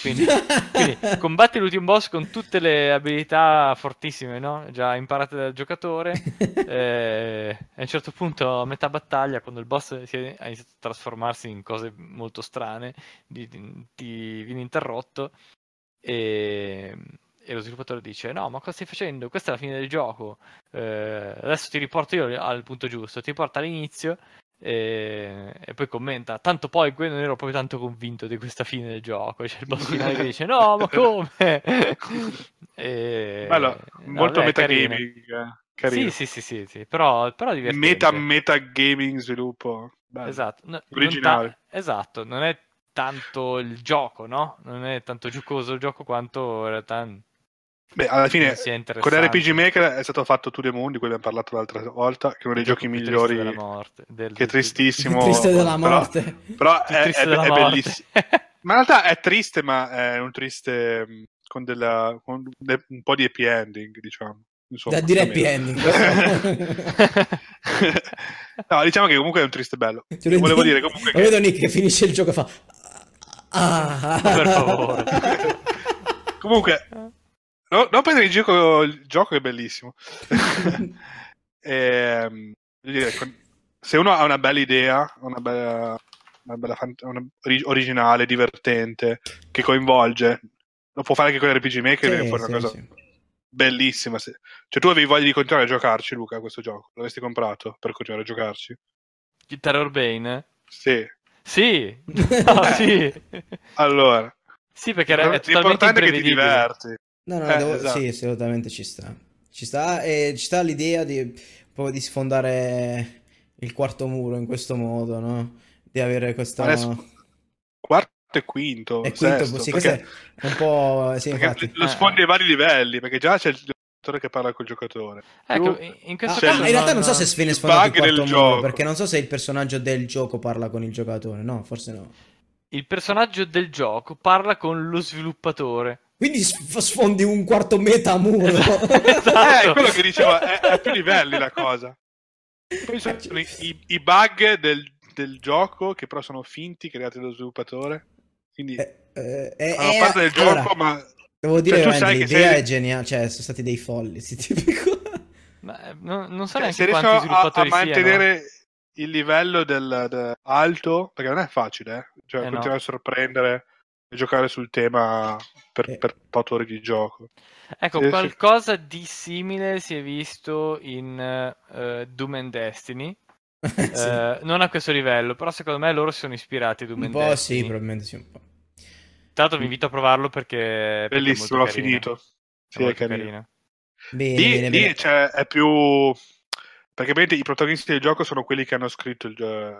Quindi, quindi combatti l'ultimo boss con tutte le abilità fortissime no? già imparate dal giocatore. Eh, a un certo punto a metà battaglia quando il boss si è, ha iniziato a trasformarsi in cose molto strane di- ti viene interrotto e, e lo sviluppatore dice no ma cosa stai facendo? Questa è la fine del gioco. Eh, adesso ti riporto io al punto giusto ti porta all'inizio e, e poi commenta tanto poi que- non ero proprio tanto convinto di questa fine del gioco c'è il boss finale che dice no ma come e, Bello, no, molto carino. metagaming. eh, Carino. sì sì sì sì, sì, però, però divertente Meta metagaming sviluppo. Bello. Esatto, no- non Originale. ta- esatto, non è tanto il gioco, no? Non è tanto giocoso il gioco quanto in realtà Beh, alla fine con. RPG Maker è stato fatto To The Moon, di cui abbiamo parlato l'altra volta, che è uno dei giochi migliori. della morte, del- Che è tristissimo. Triste della però- morte. Però, più è, è- della è morte. bellissimo. Ma in realtà è triste, ma è un triste con, della, con de- un po' di happy ending, diciamo. Insomma, Da dire happy ending. no, diciamo che comunque è un triste bello. Ti Volevo dire comunque che... vedo Nick che finisce il gioco e fa... Ah, Per favore. Comunque, no, non prendere in giro il gioco è bellissimo. Ehm, con- se uno ha una bella idea, una bella, una bella fant- una ori- originale, divertente, che coinvolge, lo può fare anche con RPG Maker e Sì, fuori una sì, cosa sì. bellissima. Se- Cioè, tu avevi voglia di continuare a giocarci, Luca, a questo gioco? L'avresti comprato per continuare a giocarci? Il Terror Bane? Sì. Sì, no, sì. Allora, Sì, perché era- è totalmente l'importante è che ti imprevedibile. diverti. No, no, Eh, devo- esatto. sì, assolutamente ci sta. Ci sta, e ci sta l'idea di, po' di sfondare il quarto muro in questo modo, no? Di avere questa... Adesso- Quarto e quinto, E quinto, sesto, sì, perché- questo è un po'... Sì, lo sfondi ai vari livelli, perché già c'è il giocatore che parla col giocatore. Ecco, in questo Ah, caso in realtà non so se viene sfondato il quarto muro, gioco. perché non so se il personaggio del gioco parla con il giocatore, no, forse no. il personaggio del gioco parla con lo sviluppatore. Quindi sf- sfondi un quarto meta muro. Esatto. Eh, è quello che dicevo, è, è a più livelli la cosa. Poi sono i, i- i bug del, del gioco che però sono finti, creati dallo sviluppatore. Quindi Eh, eh, fanno eh, parte del allora, gioco, ma Devo dire, Cioè, che l'idea sei- è geniale, cioè sono stati dei folli, sì, tipico. Ma eh, non, non so cioè, neanche se quanti riescono a, a sviluppatori siano. mantenere il livello del, del- alto, perché non è facile, eh? cioè Eh, no. continuare a sorprendere e giocare sul tema per, Eh. per 8 ore di gioco. Ecco, Sì, sì. qualcosa di simile si è visto in eh, Doom and Destiny. Sì. Eh, non a questo livello, però secondo me loro si sono ispirati a Doom Un and po' sì, Destiny. probabilmente sì, un po'. Tanto vi invito a provarlo perché, Bellissimo, l'ho finito. Sì, è carino. carino. Bene, Lì, bene, lì bene. c'è- è più. Perché i protagonisti del gioco sono quelli che hanno scritto il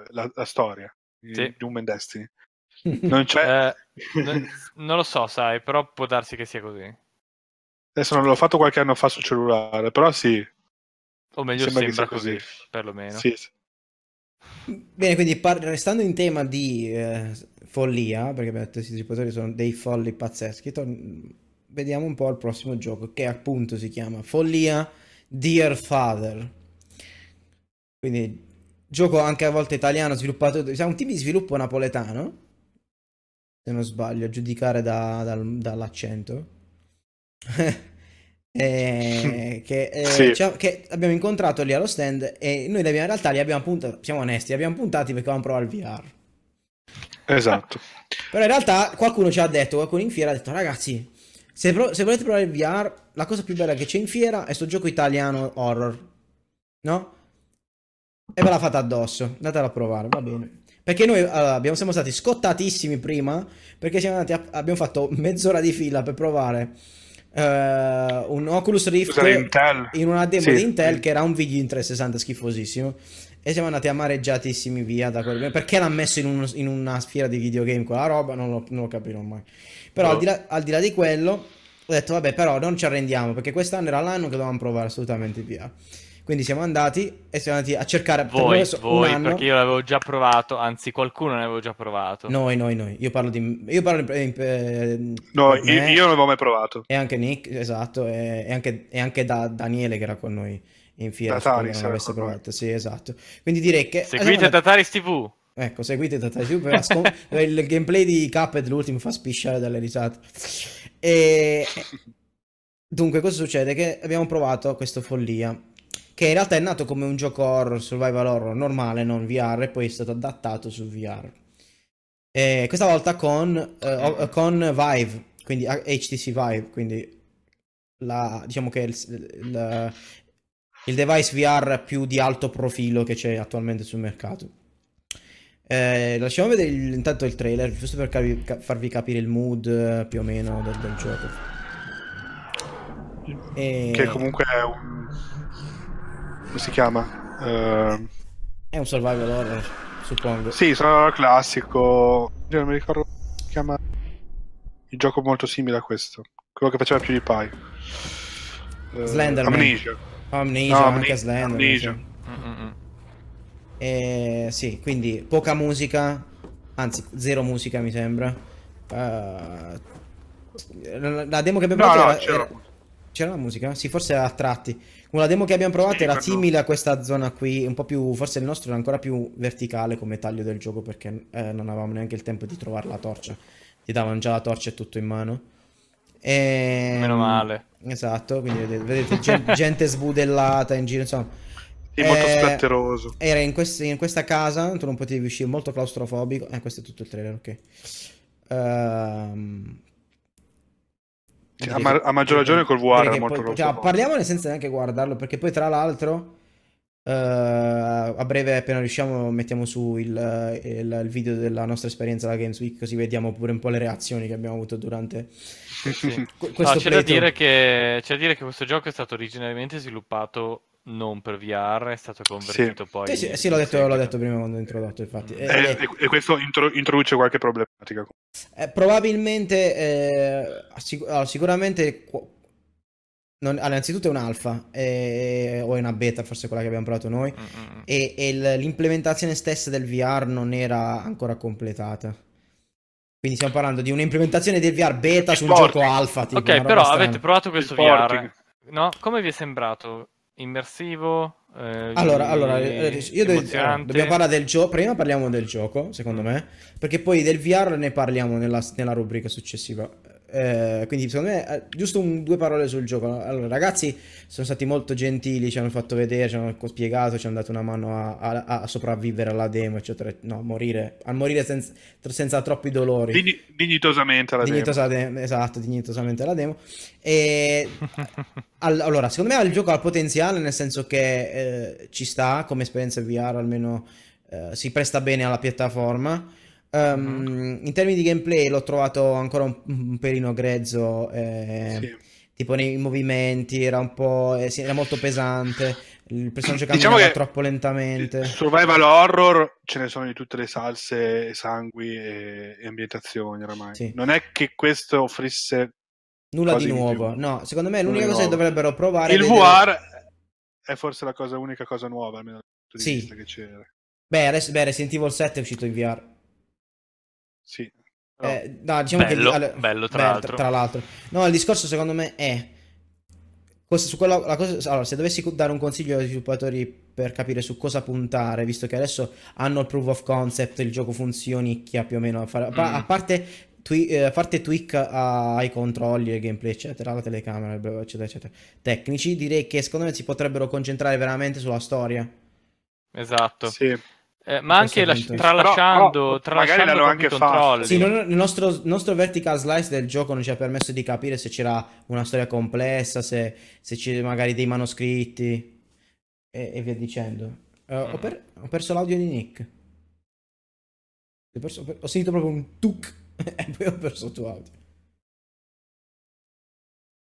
la, la storia di Sì. Doom and Destiny. Non c'è. Eh, non, non lo so, sai, però può darsi che sia così. Adesso non l'ho fatto qualche anno fa sul cellulare, però sì. O meglio, Sembra sembra, così, così. perlomeno. sì, sì. Bene, quindi par- restando in tema di eh, follia, perché abbiamo detto che questi giocatori sono dei folli pazzeschi, tor- vediamo un po' il prossimo gioco che appunto si chiama Follia Dear Father. Quindi gioco anche a volte italiano sviluppato, siamo un team di sviluppo napoletano, se non sbaglio, a giudicare da- dal- dall'accento. Eh, che, eh, Sì. ci ha- che abbiamo incontrato lì allo stand e noi abbiamo- in realtà li abbiamo puntati, siamo onesti, li abbiamo puntati perché volevamo provare il VR. Esatto. Però in realtà qualcuno ci ha detto, qualcuno in fiera ha detto ragazzi, se, pro- se volete provare il VR, la cosa più bella che c'è in fiera è sto gioco italiano horror, no? E ve la fate addosso, andatela a provare, va bene. Perché noi allora, abbiamo, siamo stati scottatissimi prima, perché siamo andati a- abbiamo fatto mezz'ora di fila per provare eh, un Oculus Rift in una demo Sì. di Intel che era un video in 360 schifosissimo e siamo andati amareggiatissimi via da quel perché l'ha messo in, un- in una fiera di videogame quella roba non lo, non lo capirò mai però No. al, di là, al di là di quello ho detto vabbè però non ci arrendiamo perché quest'anno era l'anno che dovevamo provare assolutamente via quindi siamo andati e siamo andati a cercare per Voi, adesso un voi, anno perché io l'avevo già provato, anzi qualcuno ne avevo già provato. noi noi noi io parlo di io parlo in, in- No, per io, io non l'avevo mai provato. e anche Nick esatto e, e anche, e anche da Daniele che era con noi in fiera Tataris non avesse provato sì esatto quindi direi che Seguite Tataris TV. Ecco, seguite Tata Tube, ma scom- il gameplay di Cuphead l'ultimo fa spisciare dalle risate. E... Dunque, cosa succede? Che abbiamo provato questo Follia, che in realtà è nato come un gioco horror, survival horror normale, non VR, e poi è stato adattato su VR. E questa volta con, eh, o- con Vive, quindi HTC Vive, quindi la, diciamo che il, il- il device VR più di alto profilo che c'è attualmente sul mercato. Eh, lasciamo vedere il- intanto il trailer, giusto per capi- ca- farvi capire il mood eh, più o meno del, del gioco. E- Che comunque è un. Come si chiama? Eh, È un survival horror, suppongo. sì, sono classico. Io non mi ricordo come si chiama. Il gioco molto simile a questo. Quello che faceva PewDiePie. Eh, Slenderman. Amnesia. Amnesia, No, anche Amnesia, Slender. Amnesia. sì. Mm-mm. E, sì, quindi poca musica, anzi zero musica mi sembra. Eh, la, demo che abbiamo No, provato no, era- c'era. era- c'era la musica? Sì, forse a tratti. Una demo che abbiamo provato Sì, era quando- simile a questa zona qui, un po' più, forse il nostro era ancora più verticale come taglio del gioco perché eh, non avevamo neanche il tempo di trovare la torcia. Ti davano già la torcia e tutto in mano. E... Meno male. Esatto, quindi vedete, vedete gen- gente sbudellata in giro, insomma. Sì, molto Eh, splatteroso. Era in, quest- in questa casa, tu non potevi uscire, molto claustrofobico. Eh, questo è tutto il trailer, ok. Ehm, direi a ma- a maggior ragione col VR è molto poi- cioè, Parliamone senza neanche guardarlo, perché poi tra l'altro eh, a breve appena riusciamo mettiamo su il, il- il video della nostra esperienza alla Games Week, così vediamo pure un po' le reazioni che abbiamo avuto durante Sì. que- No, questo c'è, da che, c'è da dire che questo gioco è stato originariamente sviluppato non per VR, è stato convertito poi. Sì, sì, sì, l'ho detto, l'ho detto prima quando ho introdotto, infatti. Eh, Eh, eh, e, e questo intro- introduce qualche problematica. Eh, probabilmente, eh, sic- allora, sicuramente, non- allora, innanzitutto è un'alfa, eh, o è una beta, forse quella che abbiamo provato noi, Mm, mm, mm. e, e l- l'implementazione stessa del VR non era ancora completata. Quindi stiamo parlando di un'implementazione del VR beta su un gioco alfa, tipo, Ok, però strana. avete provato questo. VR, no? Come vi è sembrato? Immersivo? Eh, Allora, allora, eh, io devo- dobbiamo parlare del gioco. Prima parliamo del gioco, secondo me, perché poi del VR ne parliamo nella, nella rubrica successiva. Eh, quindi, secondo me, eh, giusto un- due parole sul gioco. Allora, ragazzi sono stati molto gentili, ci hanno fatto vedere, ci hanno spiegato, ci hanno dato una mano a, a- a sopravvivere alla demo, eccetera. No, morire, a morire senza, senza troppi dolori. Digni- dignitosamente alla demo. Dignitosa de- esatto, dignitosamente la demo. E al- allora, secondo me il gioco ha potenziale, nel senso che eh, ci sta come esperienza VR, almeno eh, si presta bene alla piattaforma. Ehm, In termini di gameplay l'ho trovato ancora un, un pelino grezzo, eh, Sì. tipo nei movimenti, era un po', eh, sì, era molto pesante, il personaggio Diciamo camminava che troppo lentamente. Survival horror ce ne sono di tutte le salse, sangui e, e ambientazioni oramai. Sì. Non è che questo offrisse Nulla di di nuovo, più. no, secondo me l'unica di cosa che nuovo. dovrebbero provare il vedere- VR è forse la cosa, unica cosa nuova, almeno dal punto di Sì. vista che c'era. Beh, adesso beh, Resident Evil 7 è uscito in VR. Sì. Però- Eh, no, diciamo bello, che allora- bello tra beh, l'altro. tra l'altro. No, il discorso secondo me è su quello- la cosa- allora, se dovessi dare un consiglio ai sviluppatori per capire su cosa puntare, visto che adesso hanno il proof of concept, il gioco funzionicchia più o meno, a, fare- Mm. a parte, twi- eh, a parte tweak a- ai controlli, ai gameplay, eccetera, alla telecamera, eccetera, eccetera, tecnici, direi che secondo me si potrebbero concentrare veramente sulla storia. Esatto. Sì. Eh, ma anche punto. tralasciando, Però- però tralasciando magari anche fatto. controlli. Sì, non- il nostro, il nostro vertical slice del gioco non ci ha permesso di capire se c'era una storia complessa, se, se c'è magari dei manoscritti e, e via dicendo. Ho, Mm. per- ho perso l'audio di Nick. Ho, perso- ho per- ho sentito proprio un tuk e poi ho perso il tuo audio.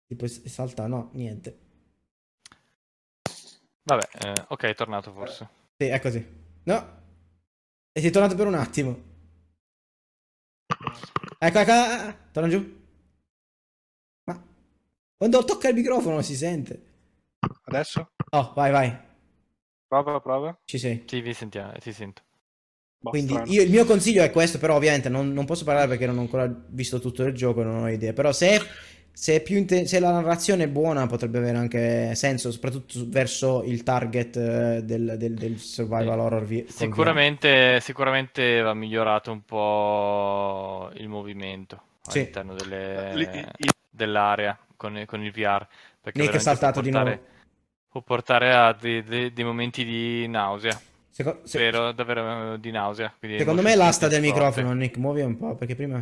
Tipo salta, no, niente. Vabbè, eh, ok, è tornato forse. Sì, è così. No, e sei tornato per un attimo. Ecco, ecco, ah, ah, torna giù. Ma quando tocca il microfono si sente. Adesso? Oh, vai, vai, Prova, prova. ci sei. Sì, vi sentiamo, ti sento. Boh, Quindi io, il mio consiglio è questo, però ovviamente non, non posso parlare perché non ho ancora visto tutto il gioco e non ho idea. Però se, se, è più inte- se la narrazione è buona potrebbe avere anche senso, soprattutto verso il target eh, del, del- del survival horror. vi- Sicuramente, sicuramente va migliorato un po' il movimento Sì. all'interno delle- Lì- i- dell'area con, con il VR. Perché Nick è saltato può di portare, nuovo. può portare a dei, dei- dei momenti di nausea. Seco- se- vero, davvero di nausea. secondo me l'asta del forte. microfono, Nick, muovi un po' perché prima...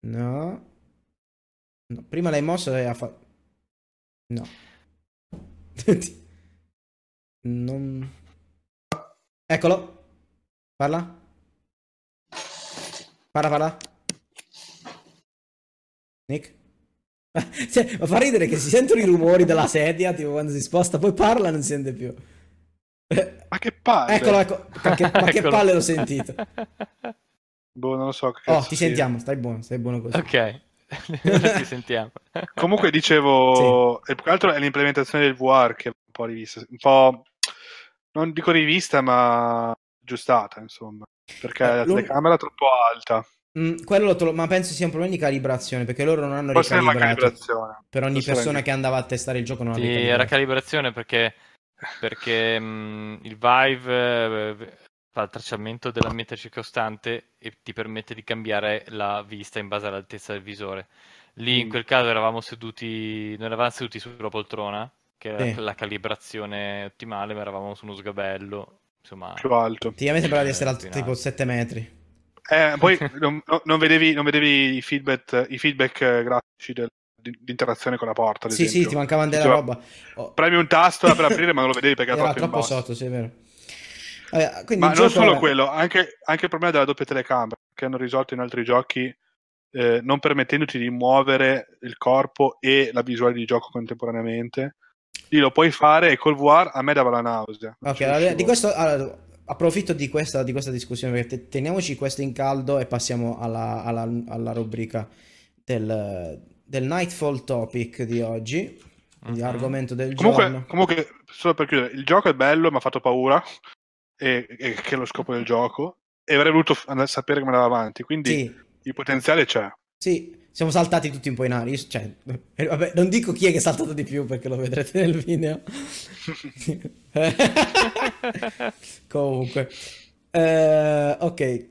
No. No, prima l'hai mosso e ha fatto... No. non... Eccolo. Parla. Parla, parla. Nick? Cioè, ma fa ridere che si sentono i rumori della sedia, tipo quando si sposta, poi parla e non si sente più. Ma che palle! Eccolo, ecco. Perché- ma che palle l'ho sentito. Boh, non lo so. che Oh, ti sia. sentiamo, stai buono, stai buono così. ok, ci sentiamo. Comunque dicevo, e più che altro è l'implementazione del VR che è un po' rivista, un po' non dico rivista, ma aggiustata, insomma, perché Eh, la telecamera è troppo alta. Mm, quello lo tro- ma penso sia un problema di calibrazione perché loro non hanno Forse ricalibrato. calibrazione. Per ogni Forse persona che andava a testare il gioco non Sì, era calibrazione perché, perché mh, il Vive eh, fa il tracciamento dell'ambiente circostante e ti permette di cambiare la vista in base all'altezza del visore. Lì mm. in quel caso eravamo seduti, non eravamo seduti sulla poltrona, che era sì. la calibrazione ottimale, ma eravamo su uno sgabello, insomma... Più alto. Ti a me sembrava di essere alto tipo 7 metri. Eh, poi non, non, vedevi, non, vedevi, i feedback, i feedback grafici del, di, di, interazione con la porta. sì, esempio. sì, ti mancavano della roba. Oh. Premi un tasto per aprire, ma non lo vedevi perché era, era troppo sotto, sì, è vero. Vabbè, ma non solo era... quello, anche, anche, il problema della doppia telecamera che hanno risolto in altri giochi, eh, non permettendoti di muovere il corpo e la visuale di gioco contemporaneamente. Lì lo puoi fare e col VR a me dava la nausea. Ok, allora, di questo allora, approfitto di questa, di questa, discussione perché teniamoci questo in caldo e passiamo alla, alla, alla rubrica del, del, Nightfall topic di oggi. Quindi uh-huh. argomento del comunque, giorno. Comunque, solo per chiudere, il gioco è bello, mi ha fatto paura e, e, che è lo scopo del gioco e avrei voluto sapere come andava avanti quindi sì. il potenziale c'è. Sì siamo saltati tutti un po' in aria cioè, eh, vabbè, non dico chi è che è saltato di più perché lo vedrete nel video. Comunque uh, ok.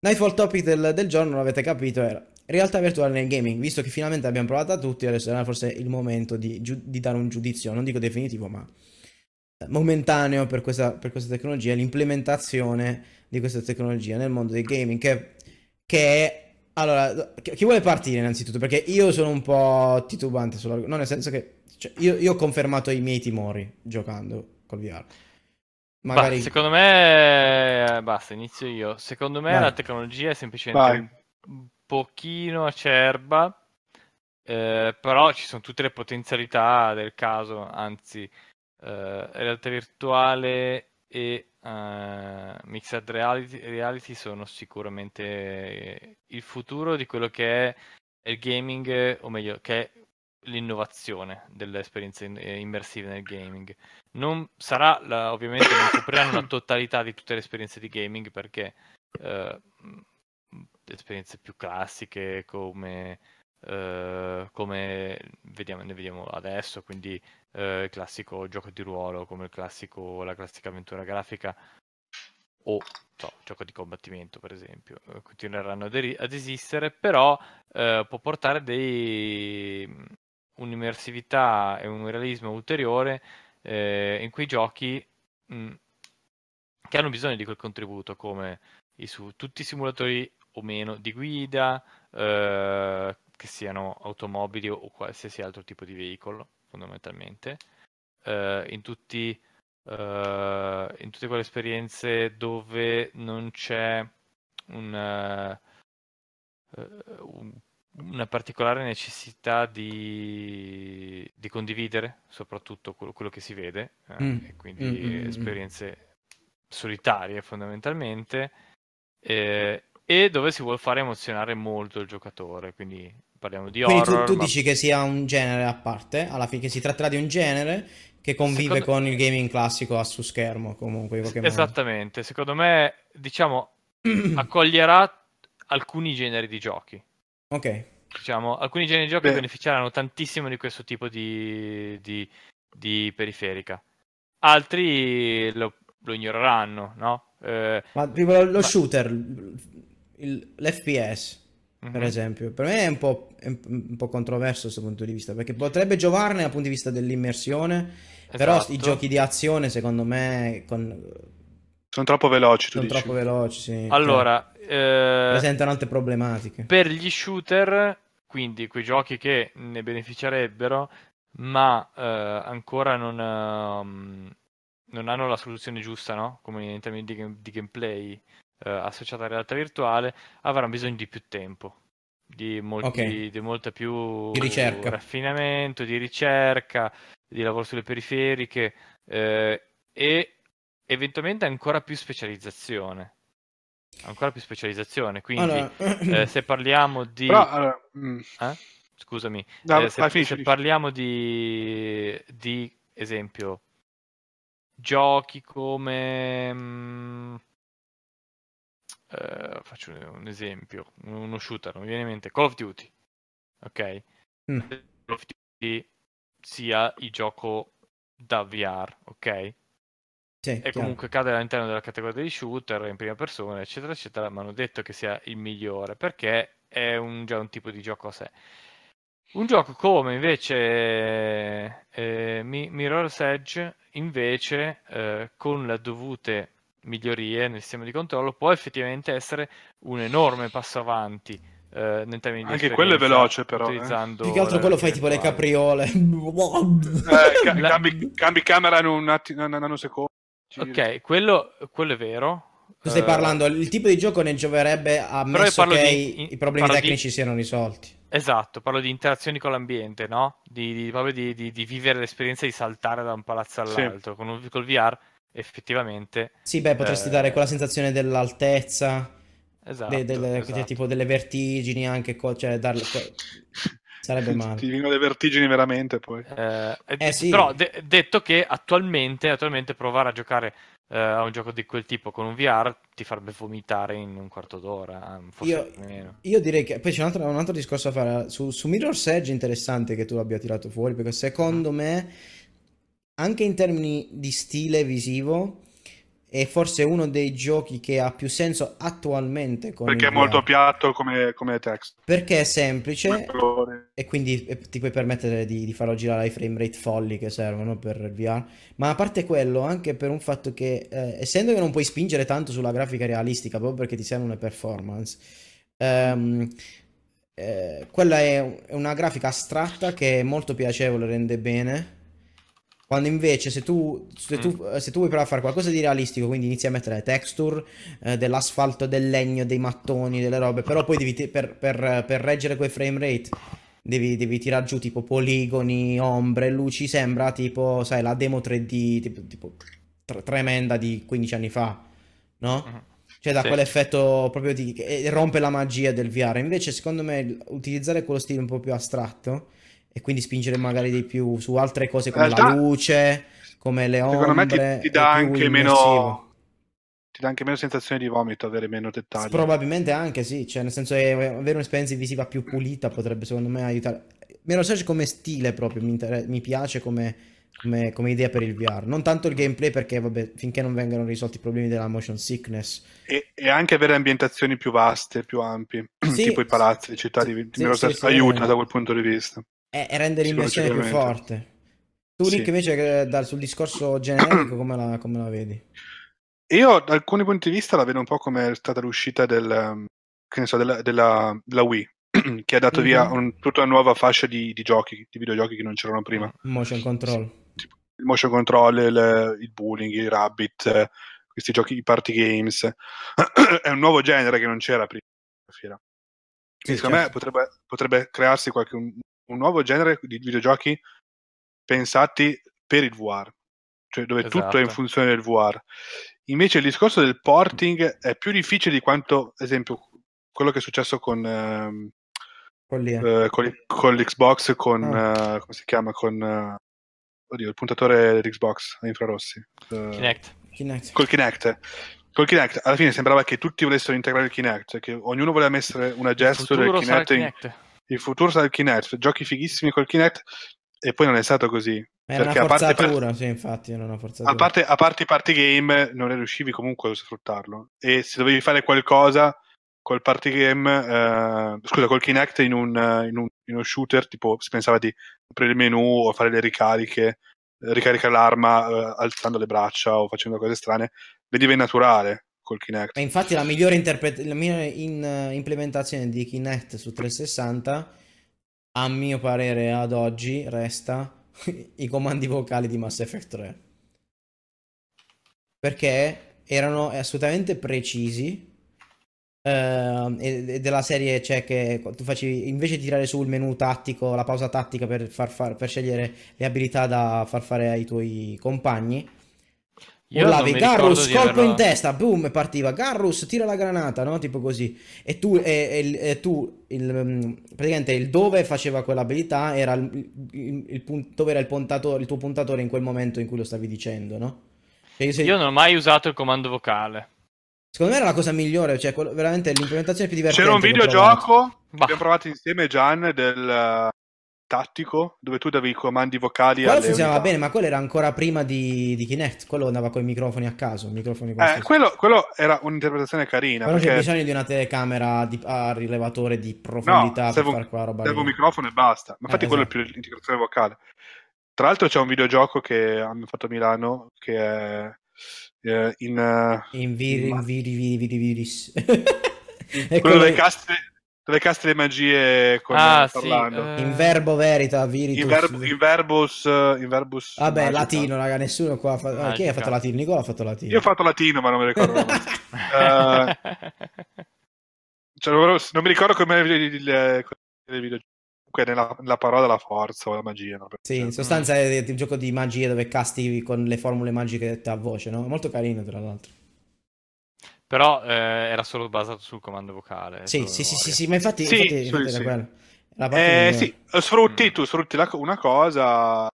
Nightfall topic del, del giorno l'avete capito era realtà virtuale nel gaming. Visto che finalmente abbiamo provato a tutti adesso era forse il momento di, di dare un giudizio non dico definitivo ma momentaneo per questa, per questa tecnologia, l'implementazione di questa tecnologia nel mondo del gaming, che, che è... Allora, chi vuole partire innanzitutto? Perché io sono un po' titubante sull'argomento, no, nel senso che cioè, io, io, ho confermato i miei timori giocando col VR. Magari... Bah, secondo me, basta, inizio io. Secondo me Vai. la tecnologia è semplicemente Vai. un pochino acerba, eh, però ci sono tutte le potenzialità del caso, anzi uh, realtà virtuale e uh, mixed reality, reality, sono sicuramente il futuro di quello che è il gaming, o meglio, che è l'innovazione delle esperienze eh, immersive nel gaming. Non sarà, la, ovviamente, non copriranno la totalità di tutte le esperienze di gaming perché uh, esperienze più classiche come Uh, come vediamo, ne vediamo adesso, quindi uh, il classico gioco di ruolo, come classico, la classica avventura grafica o so, gioco di combattimento, per esempio, uh, continueranno ad, eri- ad, esistere, però può portare dei, mm, un'immersività e un realismo ulteriore in quei giochi mh, mm, che hanno bisogno di quel contributo, come i su- tutti i simulatori o meno di guida, che siano automobili o qualsiasi altro tipo di veicolo, fondamentalmente, uh, in, tutti, uh, in tutte quelle esperienze dove non c'è un, uh, una particolare necessità di, di, condividere soprattutto quello, quello che si vede, mm. e quindi mm, mm, mm, mm. esperienze solitarie fondamentalmente. Eh, e dove si vuole fare emozionare molto il giocatore, quindi parliamo di quindi horror. Tu, tu ma... dici che sia un genere a parte, alla fine che si tratterà di un genere che convive Secondo... con il gaming classico a su schermo comunque. Esattamente, secondo me diciamo accoglierà alcuni generi di giochi. Ok. Diciamo, alcuni generi di giochi Beh. beneficeranno tantissimo di questo tipo di, di, di periferica. Altri lo, lo ignoreranno, no? Eh, ma tipo lo, lo ma... shooter, il, l'FPS, mm-hmm. per mhm. esempio, per me è un, po', è un po' controverso da questo punto di vista, perché potrebbe giovarne dal punto di vista dell'immersione, esatto. però i giochi di azione, secondo me, con... sono troppo veloci. Sono troppo veloci, sì. Allora, cioè, eh... presentano altre problematiche. Per gli shooter, quindi quei giochi che ne beneficerebbero, ma eh, ancora non, uh, non, hanno la soluzione giusta, no? Come in termini di, di gameplay eh, associata a realtà virtuale avranno bisogno di più tempo, di, molti, okay. di molta più di ricerca. raffinamento, di ricerca, di lavoro sulle periferiche eh, e eventualmente ancora più specializzazione. Ancora più specializzazione, quindi allora... eh, se parliamo di... Però, allora, mm. eh? Scusami, no, eh, se, finisci, se parliamo di, di esempio giochi come mh, mm, Uh, faccio un esempio, uno shooter, non mi viene in mente, Call of Duty, ok? Mm. Call of Duty sia il gioco da VR, ok? Sì, e chiaro. comunque cade all'interno della categoria degli shooter in prima persona, eccetera, eccetera, ma hanno detto che sia il migliore perché è un- già un tipo di gioco a sé. Un gioco come invece eh, Mi- Mirror's Edge, invece, eh, con le dovute migliorie nel sistema di controllo, può effettivamente essere un enorme passo avanti eh, nel termini di Anche quello è veloce, però, eh. Più che altro quello fai tipo le capriole. Eh, ca- La- cambi, cambi camera in un, atti- un nanosecondo. Giri. Ok, quello, quello è vero. Tu stai Eh, parlando, il tipo di gioco ne gioverebbe io ammesso parlo che di- i, i problemi parlo di- tecnici siano risolti. Esatto, parlo di interazioni con l'ambiente, no? Di, di- proprio di, di- di vivere l'esperienza di saltare da un palazzo Sì. all'altro. Con un, col VR, effettivamente. Sì, beh, potresti Eh, dare quella sensazione dell'altezza, Esatto, de- delle- esatto. tipo delle vertigini anche, co- cioè darle... Sarebbe male. Ti vengono le vertigini veramente poi. Eh, e- Eh, sì. Però de- detto che attualmente, attualmente provare a giocare eh, a un gioco di quel tipo con un VR ti farebbe vomitare in un quarto d'ora, forse Io- meno. Io direi che poi c'è un altro, un altro discorso da fare su, su Mirror's Edge interessante che tu abbia tirato fuori perché secondo me anche in termini di stile visivo è forse uno dei giochi che ha più senso attualmente con Perché è molto piatto come, come text. perché è semplice e quindi eh, ti puoi permettere di, di farlo girare ai frame rate folli che servono per il VR. Ma a parte quello, anche per un fatto che, eh, essendo che non puoi spingere tanto sulla grafica realistica, proprio perché ti servono le performance, ehm, eh, quella è, è una grafica astratta che è molto piacevole, rende bene. Quando invece se tu, se tu, eh, se tu vuoi provare a fare qualcosa di realistico, quindi inizi a mettere texture eh, dell'asfalto, del legno, dei mattoni, delle robe, però poi devi ti- per, per- per reggere quei frame rate devi, devi tirar giù tipo poligoni, ombre, luci, sembra tipo, sai, la demo 3D tipo, tipo tre- tremenda di 15 anni fa, no? Mhm. Cioè da Sì. quell'effetto proprio di... che rompe la magia del VR. Invece secondo me il- utilizzare quello stile un po' più astratto e quindi spingere magari di più su altre cose come la realtà, luce, come le ombre, Secondo me ti, ti dà anche meno. Ti dà anche meno sensazione di vomito avere meno dettagli. Probabilmente anche sì, cioè nel senso che avere un'esperienza visiva più pulita potrebbe secondo me aiutare. Mirror's Edge come stile proprio mi, inter- mi piace come, come- come idea per il VR. Non tanto il gameplay perché vabbè, finché non vengano risolti i problemi della motion sickness. E, e anche avere ambientazioni più vaste, più ampie, Sì, tipo i palazzi, le città di, di sì, Mirror's sì, sì, aiuta eh. da quel punto di vista. E, e rende l'immersione più forte. Tu Sì. Invece dal, sul discorso generico come la, come la vedi? Io da alcuni punti di vista la vedo un po' come è stata l'uscita del, che ne so, della, della- della Wii, che ha dato via Mhm. un- tutta una nuova fascia di, di giochi, di videogiochi che non c'erano prima. Motion control. il motion control, il, il bowling, i rabbit, eh, questi giochi, i party games. è un nuovo genere che non c'era prima Sì, secondo certo. me potrebbe, potrebbe crearsi qualche, un, nuovo genere di videogiochi pensati per il VR, cioè dove tutto è in Esatto. funzione del VR. Invece il discorso del porting è più difficile di quanto, ad esempio, quello che è successo con, ehm, eh, con, con l'Xbox, con, Ah. eh, come si chiama, con, eh, oddio, il puntatore dell'Xbox a infrarossi. Eh, Kinect. Kinect. Col Kinect. Col Kinect, alla fine sembrava che tutti volessero integrare il Kinect, cioè che ognuno voleva mettere una gesto del il Kinect, in- Kinect. Il futuro sarà il Kinect, giochi fighissimi col Kinect, e poi non è stato così. Perché una a parte- forzatura, sì, infatti, era una forzatura. A parte, a parte i party game, non riuscivi comunque a sfruttarlo. E se dovevi fare qualcosa col party game, eh, scusa, col Kinect in, un, in un- in uno shooter, tipo si pensava di aprire il menu o fare le ricariche, ricaricare l'arma eh, alzando le braccia o facendo cose strane, veniva innaturale col Kinect. Ma infatti la migliore, interpret- la migliore in- eh, implementazione di Kinect su 360, a mio parere ad oggi, resta i comandi vocali di Mass Effect 3. Perché erano assolutamente precisi. ehm, e e della serie c'è che tu facevi invece di tirare su il menu tattico, la pausa tattica per, far far- per scegliere le abilità da far fare ai tuoi compagni, Io Urlavi Garrus, colpo averlo- in testa, boom, e partiva. Garrus, tira la granata, no? Tipo così. E tu, e, e e tu il, mm, praticamente il dove faceva quell'abilità era il, il- il pun- dove era il, puntatore, il tuo puntatore in quel momento in cui lo stavi dicendo, no? Cioè, io se- Io non ho mai usato il comando vocale. Secondo me era la cosa migliore, cioè quello- veramente l'implementazione più divertente C'era un videogioco abbiamo provato insieme, Gian, del, tattico dove tu davi i comandi vocali Quello funzionava bene, ma quello era ancora prima di, di Kinect. Quello andava con i microfoni a caso. Microfoni Eh, quello, quello era un'interpretazione carina. Però c'è perché bisogno di una telecamera di- a rilevatore di profondità No, per serve fare quella roba serve un microfono e basta. Ma infatti Eh, quello esatto. è più l'integrazione vocale. Tra l'altro c'è un videogioco che hanno fatto a Milano che è eh, in... eh, In viri, Ma- viri, viri, viri, viris. È quello quello che- castri, dove castri le magie con, Ah, eh, sì, parlando. eh, In verbo verita, viritus. In, verb- in verbus... eh, In verbus Vabbè, magica. latino, raga, nessuno qua ha fatto... ah, chi ha fatto latino? Nicola ha fatto latino. Io ho fatto latino, ma non mi ricordo. Eh, cioè, non non mi ricordo come il, il, il, il video- Comunque nella, nella parola la forza o la magia. no? Sì, in sostanza è un gioco di magia dove casti con le formule magiche dette a voce, no? Molto carino, tra l'altro. Però eh, era solo basato sul comando vocale. Sì, sì, sì, sì, sì, ma infatti, Sì, infatti, sì, infatti era sì. quello. La parte Eh, sì, sfrutti, Mm. tu sfrutti la- una cosa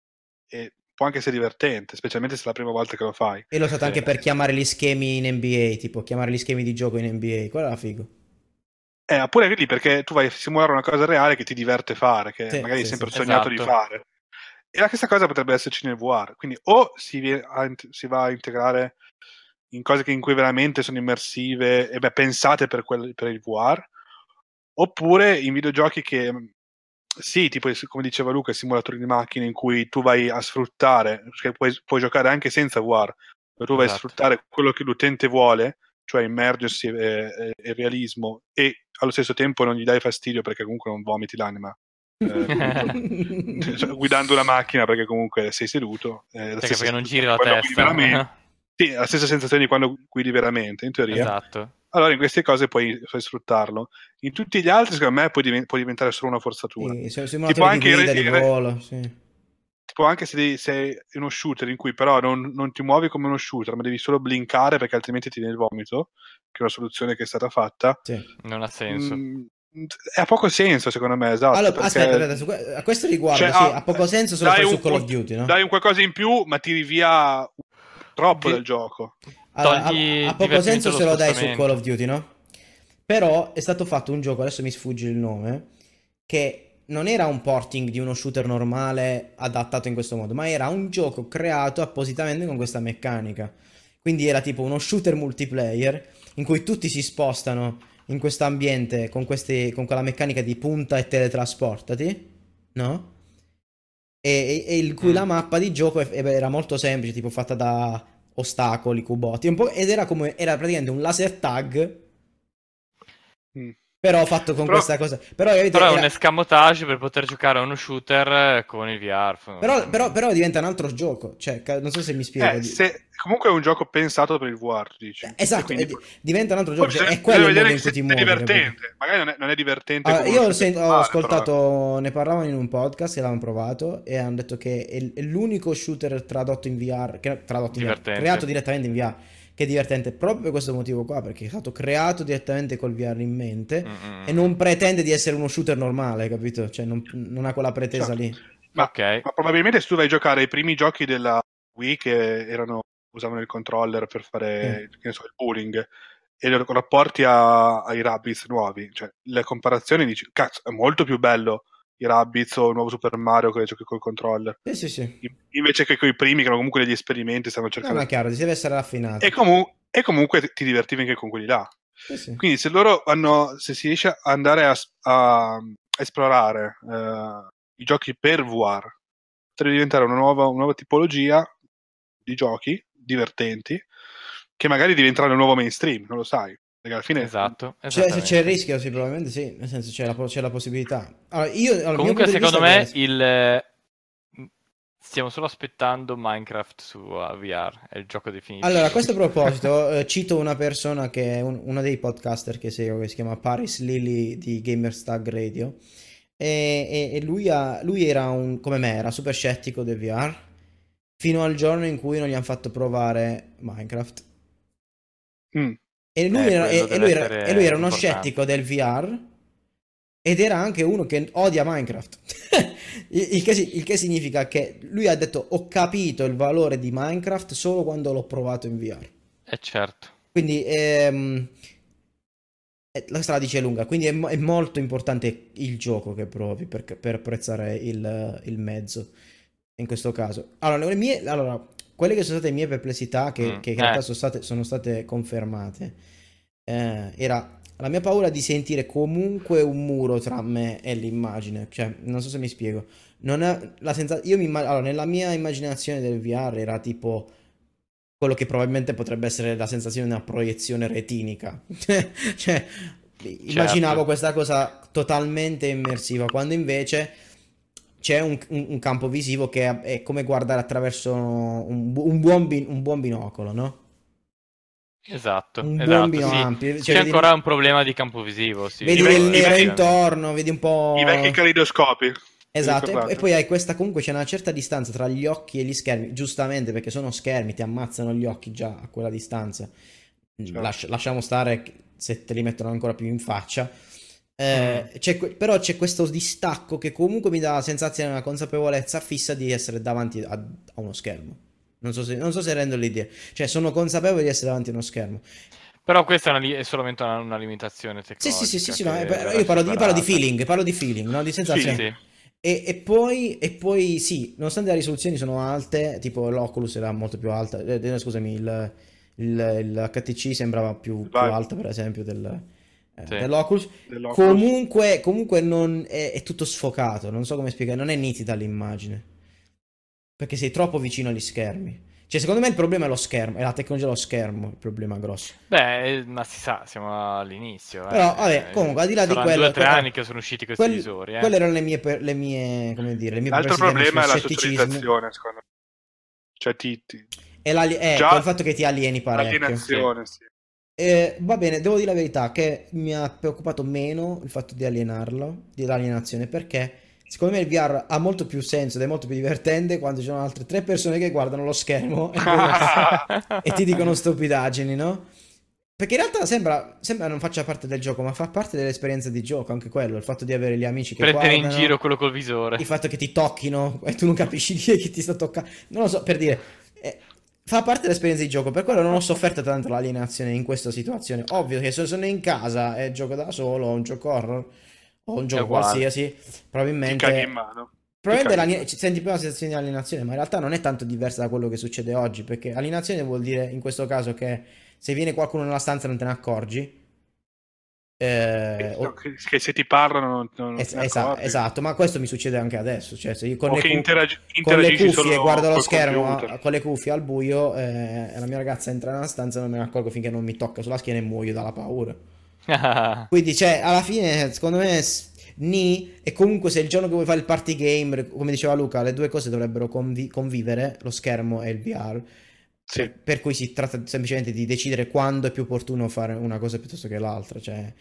e può anche essere divertente, specialmente se è la prima volta che lo fai. E l'ho usato Sì. anche per chiamare gli schemi in NBA, tipo chiamare gli schemi di gioco in NBA. Quello era figo. Eh, oppure lì perché tu vai a simulare una cosa reale che ti diverte fare, che Sì, magari hai sempre sì. sognato di Esatto. fare. E la stessa cosa potrebbe esserci nel VR. Quindi o si, a si va a integrare in cose che in cui veramente sono immersive e beh, pensate per, quel- per il VR, oppure in videogiochi che mh, sì, tipo come diceva Luca, simulatori di macchine in cui tu vai a sfruttare, perché puoi, puoi giocare anche senza VR, dove tu vai a Esatto. sfruttare quello che l'utente vuole, cioè immergersi e, e- e realismo, e allo stesso tempo non gli dai fastidio perché comunque non vomiti l'anima. eh, cioè, guidando una macchina perché comunque sei seduto eh, la Perché, perché non giri la testa. veramente. Sì, la stessa sensazione di quando guidi veramente in teoria esatto. allora in queste cose puoi, puoi sfruttarlo in tutti gli altri secondo me può, diven- può diventare solo una forzatura Sì, Tipo simulatori di anche guida, il- di volo, sì. tipo anche se sei in uno shooter in cui però non, non ti muovi come uno shooter ma devi solo blinkare perché altrimenti ti viene il vomito che è una soluzione che è stata fatta sì. Non ha senso. mm, ha poco senso secondo me esatto Allora, perché aspetta, aspetta, a questo riguardo, Cioè, sì, ah, ha poco senso se lo dai fai un- su Call of Duty, no? dai un qualcosa in più ma tiri via troppo Di- del gioco Allora, Togli ha, ha poco senso se lo dai su. Call of Duty, no? Però è stato fatto un gioco, adesso mi sfugge il nome, che non era un porting di uno shooter normale adattato in questo modo, ma era un gioco creato appositamente con questa meccanica. Quindi era tipo uno shooter multiplayer in cui tutti si spostano in questo ambiente con, con quella meccanica di punta e teletrasportati, no? E, e- il cui Mm. la mappa di gioco era molto semplice, tipo fatta da ostacoli, cubotti, ed era come era praticamente un laser tag, Mm. Però fatto con Però- questa cosa. Però, capito, Però è era- un escamotage per poter giocare a uno shooter eh, con il VR. però, però- però diventa un altro gioco, cioè, non so se mi spiego. Eh, se- comunque è un gioco pensato per il VR dici E Esatto, quindi- è diventa un altro gioco, cioè, è quello il modo in cui ti è muovi. capito? divertente magari non è, non è divertente Allora, come io uno ho, normale, ascoltato, ne parlavano in un podcast che l'avevano provato e hanno detto che è, l'unico shooter tradotto in VR, che, tradotto in VR, creato direttamente in VR, che è divertente proprio per questo motivo qua, perché è stato creato direttamente col VR in mente Mm-mm. e non pretende di essere uno shooter normale, capito? Cioè non, non ha quella pretesa Certo. lì. Ma- Ok. ma probabilmente se tu vai a giocare ai primi giochi della Wii che erano usavano il controller per fare che ne so, il pooling e lo rapporti a- ai Rabbids nuovi cioè le comparazioni dici cazzo è molto più bello i Rabbids o il nuovo Super Mario che giochi col controller Sì, sì, sì. I- invece che coi primi che erano comunque degli esperimenti stavano No, cercando ma è chiaro, si deve essere raffinato. e, comu- e comunque ti divertivi anche con quelli là Sì, sì. Quindi se loro hanno, se si riesce a andare a, a esplorare eh, i giochi per VR, potrebbe diventare una nuova, una nuova tipologia di giochi divertenti che magari diventeranno il nuovo mainstream, non lo sai. Perché alla fine Esatto. Cioè, se c'è il rischio, sì, probabilmente sì, nel senso c'è la, c'è la possibilità. Allora, io, allora, Comunque, secondo me, il... stiamo solo aspettando Minecraft su uh, VR. È il gioco definitivo. Allora, a questo proposito, eh, cito una persona che è un- uno dei podcaster che seguo, che si chiama Paris Lily di Gamerstag Radio. E, e- e lui, ha- lui era un, come me, era super scettico del VR. Fino al giorno in cui non gli hanno fatto provare Minecraft. Mm. E lui, Eh, era, e- e lui era- e lui era uno importante. scettico del VR. Ed era anche uno che odia Minecraft. il, che, il che significa che lui ha detto: Ho capito il valore di Minecraft solo quando l'ho provato in VR. Eh certo. Quindi, ehm, eh, la strada dice lunga, quindi è, è molto importante il gioco che provi per, per apprezzare il, il mezzo in questo caso. Allora, le mie, allora, quelle che sono state le mie perplessità, che, Mm, che in realtà eh. sono state, sono state confermate, eh, era la mia paura di sentire comunque un muro tra me e l'immagine. Cioè, non so se mi spiego. Non è la senza- io mi allora, nella mia immaginazione del VR era tipo quello che probabilmente potrebbe essere la sensazione di una proiezione retinica. Cioè, immaginavo Certo. questa cosa totalmente immersiva, quando invece c'è un, un- un campo visivo che è, è come guardare attraverso un, un buon, bin- un buon binocolo, no? Esatto, Un buon esatto, binocolo sì. ampio. Cioè, C'è vedi, ancora un problema di campo visivo, sì. vedi I del vecchi- nero intorno, vedi un po'... I vecchi calidoscopi. Esatto, e, e poi hai questa, comunque c'è una certa distanza tra gli occhi e gli schermi, giustamente perché sono schermi, ti ammazzano gli occhi già a quella distanza. Certo. Lascia- lasciamo stare se te li mettono ancora più in faccia. Eh, Mm. c'è però c'è questo distacco che comunque mi dà la sensazione, una consapevolezza fissa di essere davanti a, a uno schermo. Non so se, non so se rendo l'idea. Cioè, sono consapevole di essere davanti a uno schermo. Però questa è, una è solamente una, una limitazione Sì, tecnologica. sì, sì, sì, sì, no, eh, io parlo di, io parlo di feeling, parlo di feeling, no? Di Sì, sensazione. sì. E, e poi, e poi sì, nonostante le risoluzioni sono alte, tipo l'Oculus era molto più alta, eh, eh, scusami, il, il- il HTC sembrava più, più alta per esempio del, Sì. dell'Oculus. dell'Oculus. Comunque, comunque non è, è tutto sfocato, non so come spiegare, non è nitida l'immagine. Perché sei troppo vicino agli schermi. Cioè, secondo me il problema è lo schermo, è la tecnologia dello schermo, il problema grosso. Beh, eh, ma si sa, siamo all'inizio. eh. Però, vabbè, Eh, comunque, al di là di saranno quello, due o tre anni che sono usciti questi Quel- visori, eh. Quelle erano le mie, per- le mie, come dire, le mie L'altro problema è la socializzazione, secondo me. Cioè, ti, ti- E eh, Già- quel fatto che ti alieni parecchio. l'alienazione, sì. Eh, va bene, devo dire la verità che mi ha preoccupato meno il fatto di alienarlo, di l'alienazione, perché secondo me il VR ha molto più senso ed è molto più divertente quando ci sono altre tre persone che guardano lo schermo e, e ti dicono stupidaggini, no? Perché in realtà sembra, sembra non faccia parte del gioco, ma fa parte dell'esperienza di gioco, anche quello, il fatto di avere gli amici che Prendere in guardano, giro quello col visore. il fatto che ti tocchino e tu non capisci chi è che ti sta toccando. Non lo so, per dire, eh, fa parte dell'esperienza di gioco, per quello non ho sofferto tanto l'alienazione in questa situazione. Ovvio che se sono in casa e gioco da solo, o un gioco horror, o un gioco qualsiasi, Ti probabilmente... caghi in mano. Probabilmente Ti ci- senti più una sensazione di alienazione, ma in realtà non è tanto diversa da quello che succede oggi, perché alienazione vuol dire in questo caso che se viene qualcuno nella stanza non te ne accorgi. Eh, o- che, se ti parlano non, non es- te ne esa- accorgi. esatto, ma questo mi succede anche adesso, cioè se io con le cu- interagi- con le cuffie guardo lo schermo computer. con le cuffie al buio eh, e la mia ragazza entra nella stanza e non me ne accorgo finché non mi tocca sulla schiena e muoio dalla paura. Quindi, cioè, alla fine, secondo me, Ni, e comunque se il giorno che vuoi fare il party game, come diceva Luca, le due cose dovrebbero convi- convivere, lo schermo e il VR. Sì. Per, cui si tratta semplicemente di decidere quando è più opportuno fare una cosa piuttosto che l'altra. Cioè,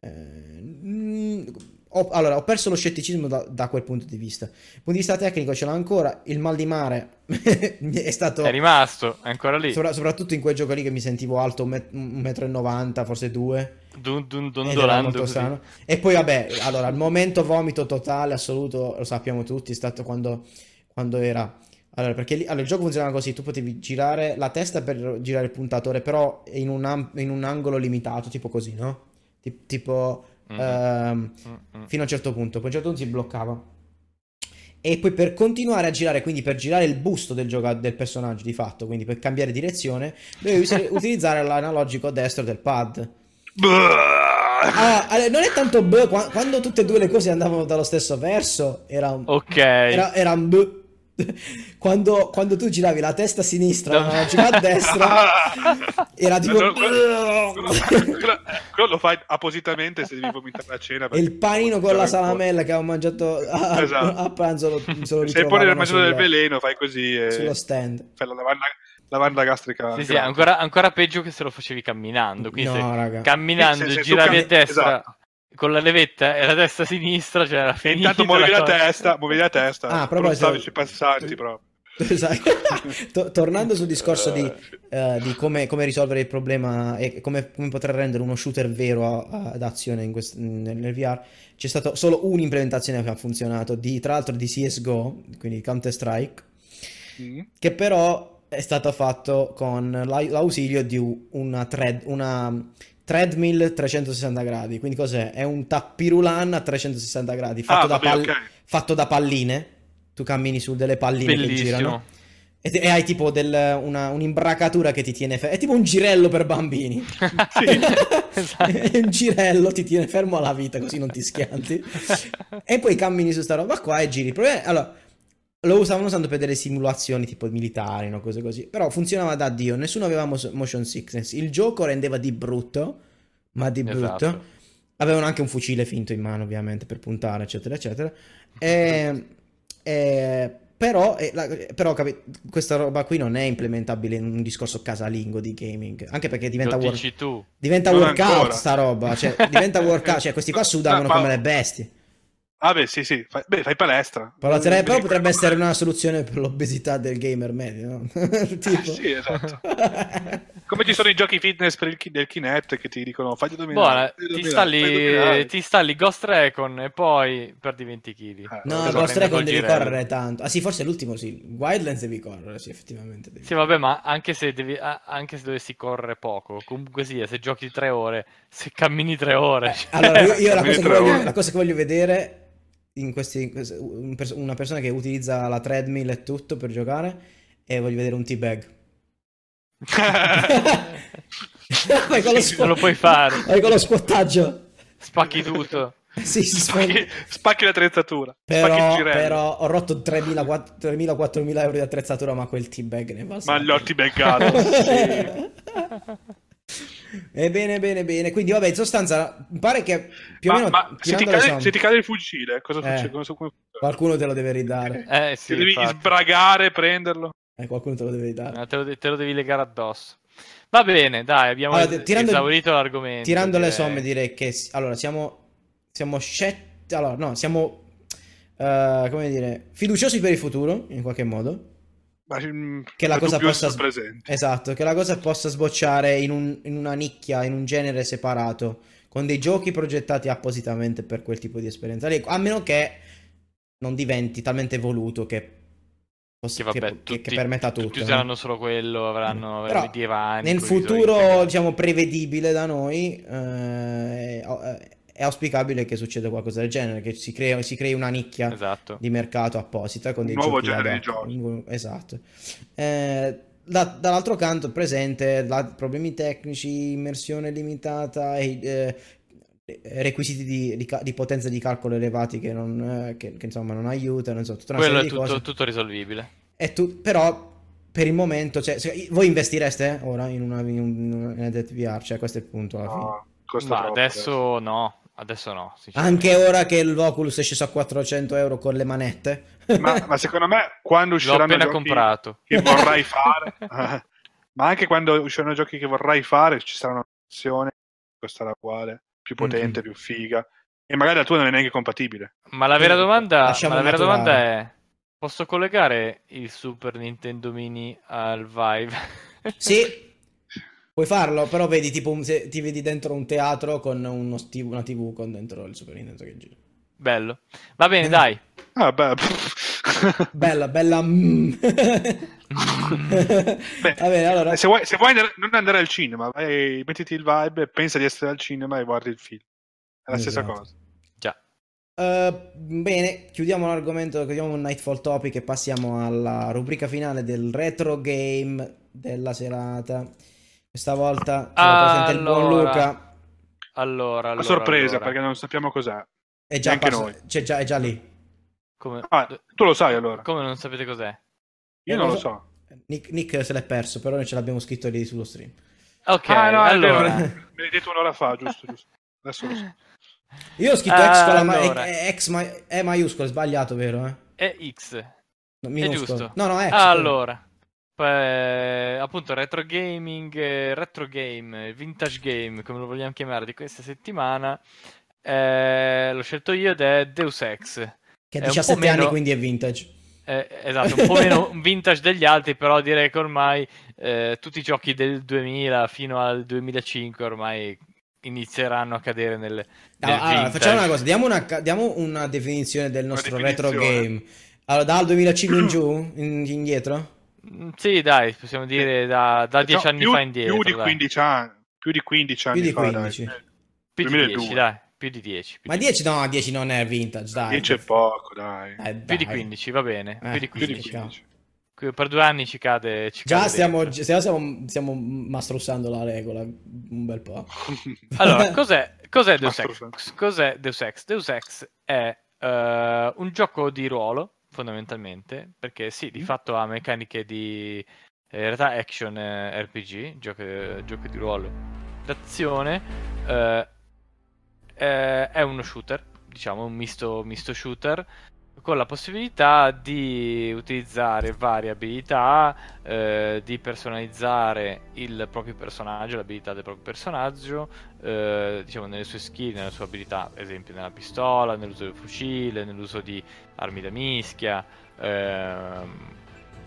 eh, mm, ho, allora, ho perso lo scetticismo da, da quel punto di vista. Dal punto di vista tecnico ce l'ho ancora. Il mal di mare è stato... È rimasto, è ancora lì. sopra- soprattutto in quei giochi lì che mi sentivo alto, un met- un metro e 90, forse due. Dun, dun, dondolando molto strano. E poi, vabbè, allora, il momento vomito totale, assoluto, lo sappiamo tutti, è stato quando, quando era... Allora, perché lì, allora, il gioco funzionava così, tu potevi girare la testa per girare il puntatore, però in un, am- in un angolo limitato, tipo così, no? Ti- tipo, Mhm. ehm, Mm, mm. fino a un certo punto, poi a un certo punto si bloccava. E poi per continuare a girare, quindi per girare il busto del, gioca- del personaggio di fatto, quindi per cambiare direzione, dovevi us- utilizzare l'analogico destro del pad. Ah, non è tanto B, qua- quando tutte e due le cose andavano dallo stesso verso, era un, Ok. era, era un B. Quando, quando tu giravi la testa a sinistra, No. la girava a destra, era tipo... No, no, quello, quello- quello lo fai appositamente se devi vomitare la cena. E il panino con la salamella che avevo mangiato a, Esatto. a pranzo lo, se lo Se poi nel mezzo del veleno fai così e sullo stand. fai la lavanda, lavanda gastrica. Sì, sì, ancora, ancora peggio che se lo facevi camminando. Quindi No, se raga. camminando Sì, tu giravi a destra esatto. Con la levetta e la destra a sinistra, cioè era E finita intanto muovi la cosa. testa, muovi la testa, Ah, a proposito- stavi sui passanti proprio. Esatto. To- tornando sul discorso di, Eh. eh, di come, come risolvere il problema e come, come poter rendere uno shooter vero ad azione in quest- nel, nel VR, c'è stata solo un'implementazione che ha funzionato, di, tra l'altro di CSGO, quindi Counter Strike, Mm. che però è stato fatto con l'ausilio di una thread, una treadmill 360 gradi. Quindi cos'è? È un tappirulan a 360 gradi fatto, Ah, da, vabbè, pal- ok. fatto da palline. Tu cammini su delle palline che girano. Bellissimo. E, e hai tipo del- una, un'imbracatura che ti tiene fermo. È tipo un girello per bambini. Esatto. È un girello ti tiene fermo alla vita così non ti schianti. e poi cammini su sta roba qua e giri. Allora, lo stavano usando per delle simulazioni tipo militari, no? cose così. Però funzionava da Dio, nessuno aveva mo- motion sickness. Il gioco rendeva di brutto, ma di brutto. Esatto. Avevano anche un fucile finto in mano, ovviamente, per puntare, eccetera, eccetera. E, e- però, e la- però capi- questa roba qui non è implementabile in un discorso casalingo di gaming. Anche perché diventa, tu. diventa workout ancora. sta roba. Cioè, diventa workout. Cioè, questi qua sudavano Ma- come le bestie. Ah, beh, sì, sì. Fai, beh, fai palestra. Non però potrebbe essere una soluzione per l'obesità del gamer medio, no? tipo. Sì, esatto. Come ci sono i giochi fitness per il del Kinect che ti dicono fagli Buona, dominare. fagli ti dominare, installi, dominare. ti installi Ghost Recon e poi perdi 20 kg. Eh, No. Ghost Recon devi girello. correre tanto. Ah sì, forse è l'ultimo sì. Wildlands devi correre, sì, effettivamente. devi Sì, vabbè, ma anche se, devi, anche se dovessi correre poco, comunque sia, se giochi tre ore, se cammini tre ore, cioè- Allora, io, io la, cosa voglio, ore. la cosa che voglio vedere in questi, una persona che utilizza la treadmill e tutto per giocare e voglio vedere un teabag. Vai con lo, non lo puoi fare, vai con lo squattaggio. spacchi tutto. Sì, si spacchi, spacchi. spacchi l'attrezzatura. spacchi Però, girello. però ho rotto 3.000, 4.000 euro di attrezzatura, ma quel teabag ne va Ma l'ho tibeggato. E bene, bene, bene. Quindi, vabbè, in sostanza, pare che più o meno. ma se, ti le cade, se ti cade il fucile, cosa Eh. succede? Come? Qualcuno te lo deve ridare. Eh sì, devi infatti. sbragare, prenderlo. Eh, qualcuno te lo deve ridare. Eh, te, lo, te lo devi legare addosso. Va bene, dai, abbiamo Allora, es- tirando- esaurito l'argomento. Tirando le direi. somme, direi che allora siamo siamo scett- allora, no, siamo eh, come dire, fiduciosi per il futuro in qualche modo. Ma, mm, Che la cosa possa presente. Esatto, che la cosa possa sbocciare in, un- in una nicchia, in un genere separato, con dei giochi progettati appositamente per quel tipo di esperienza. lì, A meno che non diventi talmente evoluto che, possa- Che vabbè, che- tutti, che permetta tutto. tutti no? useranno solo quello, avranno Però, avranno i divani. Nel futuro, diciamo, prevedibile da noi, eh, è, è auspicabile che succeda qualcosa del genere, che si, crea- si crei una nicchia Esatto. di mercato apposita con Un dei nuovo giochi genere di giochi. Un- Esatto. Eh, da- dall'altro canto presente la- problemi tecnici, immersione limitata e eh, requisiti di, di di potenza di calcolo elevati che, non, eh, che- che, insomma non aiutano, insomma, tutta una Quello è tutto, cose. tutto risolvibile. Tu, però per il momento, cioè, se- voi investireste ora in una, in una in una VR? Cioè, questo è il punto alla fine. No, troppo adesso no, adesso no. Anche ora che l'Oculus è sceso a 400 euro con le manette. Ma, ma secondo me quando L'ho usciranno appena giochi comprato. che vorrai fare, ma anche quando usciranno giochi che vorrai fare, ci sarà un'opzione che costerà uguale, più potente, Mhm. più figa, e magari la tua non è neanche compatibile. Ma la vera domanda, la vera domanda è: posso collegare il Super Nintendo Mini al Vive? Sì, puoi farlo, però vedi tipo un- se ti vedi dentro un teatro con uno una TV con dentro il Super Nintendo che gira. Bello. Va bene, Eh. dai. Ah, beh, Bella, bella. mm. Beh, Va bene, allora. se vuoi, se vuoi andare- non andare al cinema, vai, mettiti il vibe, pensa di essere al cinema e guardi il film. È la stessa Esatto. cosa. Già. Eh, bene, chiudiamo l'argomento, chiudiamo un Nightfall Topic e passiamo alla rubrica finale del retro game della serata. Questa volta ce lo presenta il buon Allora. Luca. Allora, A allora, sorpresa, allora. perché non sappiamo cos'è. È già, pass- noi. c'è già, è già lì. Come... Ah, tu lo sai allora. Come non sapete cos'è? Io non lo so. Nick, Nick se l'è perso, però noi ce l'abbiamo scritto lì sullo stream. Ok, ah, no, allora. me l'hai detto un'ora fa, giusto, giusto. Adesso lo so. Io ho scritto X con la ma- Allora. è X ma- è maiuscolo, è sbagliato, vero? Eh? È X. No, È giusto. No, no, è X. Allora, eh, appunto, retro gaming, eh, retro game, vintage game, come lo vogliamo chiamare, di questa settimana, eh, l'ho scelto io ed è Deus Ex. che ha è un po' 17 anni, meno- quindi è vintage. Eh, esatto, un po' meno vintage degli altri, però direi che ormai eh, tutti i giochi del 2000 fino al 2005 ormai inizieranno a cadere nel, nel Allora, allora, facciamo una cosa, diamo una, diamo una definizione del nostro retro definizione. game. Allora, dal 2005 in giù, in- indietro? Mm, Sì, dai, possiamo dire da, da dieci No, anni più, fa indietro. più di dai. 15 anni. più di 15 anni Più di fa, 15. dai. Più di 2002. 10, dai. Più di 10. più Ma di 10 no, 10 non è vintage, dai. 10 è poco, dai. Eh, Più di dai. 15, va bene. Eh, più di Più di 15. 15. Qui Per due anni ci cade. Ci Già cade stiamo, già stiamo, stiamo mastrossando la regola un bel po'. Allora, cos'è, cos'è Deus Ex? Cos'è Deus Ex? Deus Ex è eh, un gioco di ruolo, fondamentalmente, perché sì, di Mm. fatto ha meccaniche di eh, in realtà action eh, RPG, giochi, giochi di ruolo d'azione. eh, eh, è uno shooter, diciamo, un misto, misto shooter con la possibilità di utilizzare varie abilità, eh, di personalizzare il proprio personaggio, l'abilità del proprio personaggio, eh, diciamo nelle sue skill, nelle sue abilità, ad esempio nella pistola, nell'uso del fucile, nell'uso di armi da mischia, ehm,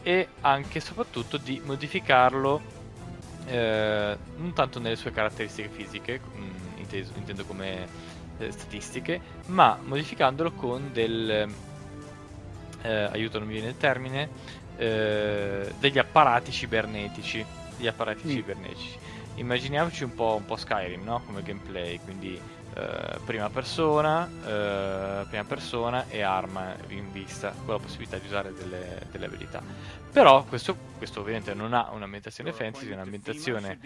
e anche e soprattutto di modificarlo eh, non tanto nelle sue caratteristiche fisiche, mm, inteso- intendo come eh, statistiche, ma modificandolo con del eh, aiuto non mi viene il termine eh, degli apparati cibernetici degli apparati Mm. cibernetici immaginiamoci un po', un po' Skyrim no? come gameplay quindi eh, prima persona eh, prima persona e arma in vista con la possibilità di usare delle, delle abilità però questo, questo ovviamente non ha un'ambientazione fantasy è un'ambientazione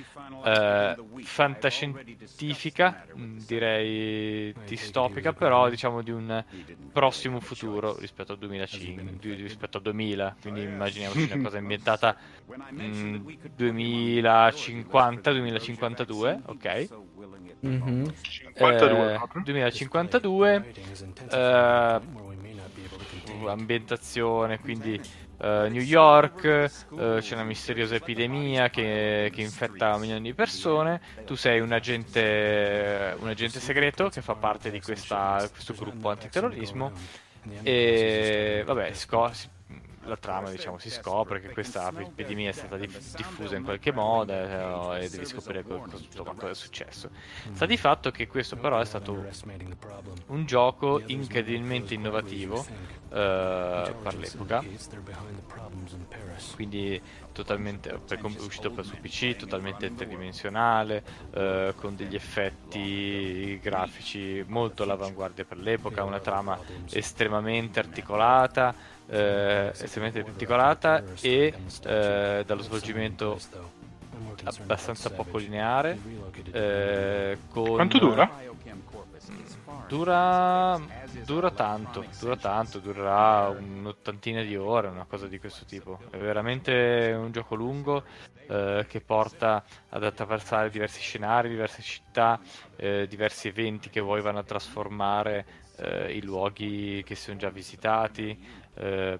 eh, fantascientifica mh, direi distopica però diciamo di un prossimo futuro rispetto al 2005 di- rispetto al 2000 quindi immaginiamoci una cosa ambientata mm, 2050 2052 ok Mhm. 52 Eh, proprio. 2052 eh, ambientazione quindi eh, New York eh, c'è una misteriosa epidemia che, che infetta milioni di persone. Tu sei un agente un agente segreto che fa parte di questa- questo gruppo antiterrorismo. E vabbè si- la trama diciamo si scopre che questa epidemia è stata dif- diffusa in qualche modo eh, e devi scoprire cosa è successo. Sta di fatto che questo però è stato un gioco incredibilmente innovativo eh, per l'epoca. Quindi totalmente per, uscito per su PC totalmente tridimensionale eh, con degli effetti grafici molto all'avanguardia per l'epoca una trama estremamente articolata eh, estremamente articolata e eh, dallo svolgimento abbastanza poco lineare eh, con- Quanto dura? Dura, dura tanto, dura tanto, durerà un'ottantina di ore, una cosa di questo tipo. È veramente un gioco lungo eh, che porta ad attraversare diversi scenari, diverse città, eh, diversi eventi che poi vanno a trasformare eh, i luoghi che sono già visitati, eh,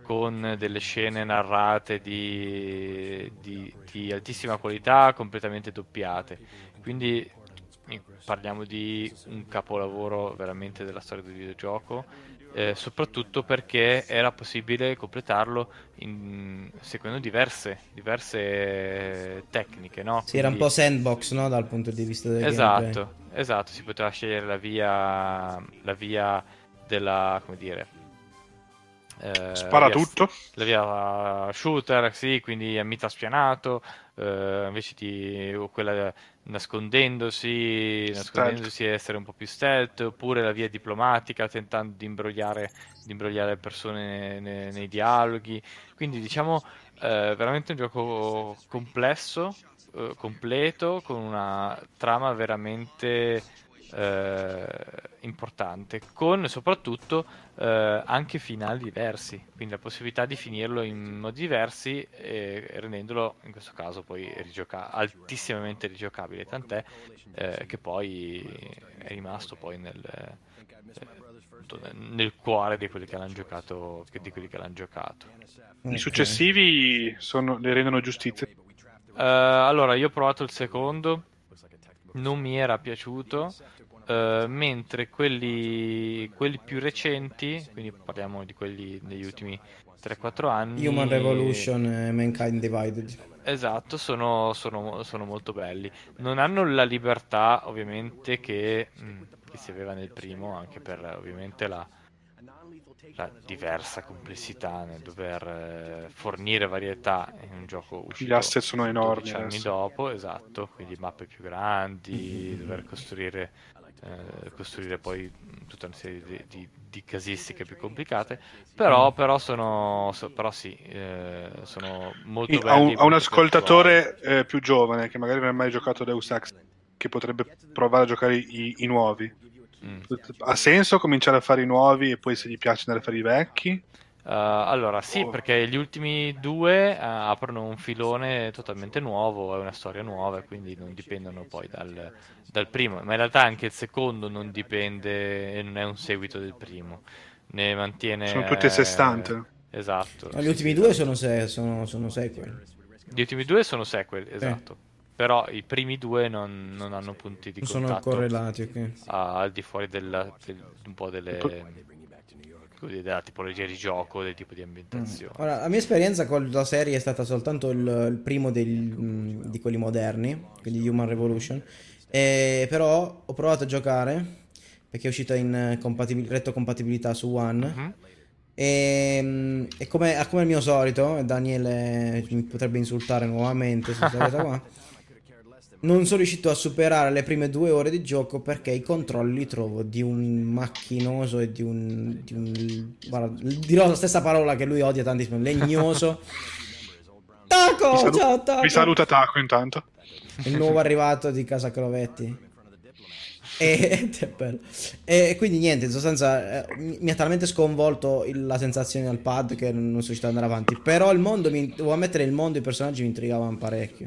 con delle scene narrate di, di- di altissima qualità, completamente doppiate. Quindi in- parliamo di un capolavoro veramente della storia del videogioco, eh, soprattutto perché era possibile completarlo in- seguendo diverse, diverse tecniche, no? Sì, era un Quindi- po' sandbox, no? Dal punto di vista del gameplay. Esatto, esatto, si poteva scegliere la via, la via della, come dire... eh, Spara via- tutto. la via shooter, sì, quindi a mita spianato, eh, invece di o quella nascondendosi, nascondendosi e essere un po' più stealth, oppure la via diplomatica, tentando di imbrogliare, di imbrogliare le persone ne- nei dialoghi. Quindi diciamo eh, veramente un gioco complesso, eh, completo, con una trama veramente eh, importante, con soprattutto eh, anche finali diversi, quindi la possibilità di finirlo in modi diversi e rendendolo in questo caso poi rigioca- altissimamente rigiocabile, tant'è eh, che poi è rimasto poi nel, eh, nel- cuore di quelli che l'hanno giocato, che- di quelli che l'hanno giocato. I successivi sono, le rendono giustizia. Eh, allora, io ho provato il secondo, non mi era piaciuto, eh, mentre quelli, quelli più recenti, quindi parliamo di quelli degli ultimi 3-4 anni, Human Revolution e Mankind Divided. Esatto, sono, sono- sono molto belli. Non hanno la libertà, ovviamente, che, mh, che si aveva nel primo, anche per ovviamente la, la diversa complessità nel dover eh, fornire varietà in un gioco uscito Gli asset sono enormi 12 anni adesso. dopo, esatto, quindi mappe più grandi, dover costruire, eh, costruire poi tutta una serie di, di- di casistiche più complicate, però, però sono, so- però sì, eh, sono molto Quindi a un, belli, a un ascoltatore eh, più giovane che magari non ha mai giocato Deus Ex, che potrebbe provare a giocare i, i nuovi. Mm. ha senso cominciare a fare i nuovi e poi se gli piace andare a fare i vecchi? Uh, allora, sì, Oh. perché gli ultimi due uh, aprono un filone totalmente nuovo, è una storia nuova, e quindi non dipendono poi dal, dal primo. Ma in realtà anche il secondo non dipende e non è un seguito del primo. Ne mantiene. Sono tutti a sé eh, stante. Esatto. No, gli sì, ultimi sì, due sono, se- sono, sono sequel. Gli ultimi due sono sequel, esatto. Però i primi due non, non hanno punti di Non sono contatto correlati, ok. a- al di fuori della- del- un po' delle, della tipologia di gioco, del tipo di ambientazione. Ora, la mia esperienza con la serie è stata soltanto il, il primo del- mm, di quelli moderni, quindi Human Revolution. E, però ho provato a giocare perché è uscita in eh, compatibil- retrocompatibilità su One. Mhm. E, mm, e come, come al mio solito, Daniele mi potrebbe insultare nuovamente su questa cosa qua. Non sono riuscito a superare le prime due ore di gioco perché i controlli li trovo di un macchinoso e di un. Di un guarda, dirò la stessa parola che lui odia tantissimo: legnoso. Taco! Vi, salu- ciao, Taco! vi saluta Taco intanto. Il nuovo arrivato di Casa Crovetti. E. E quindi niente, in sostanza eh, mi mi ha talmente sconvolto il- la sensazione al pad che non sono riuscito ad andare avanti. Però il mondo, mi, devo ammettere, il mondo e i personaggi mi intrigavano parecchio.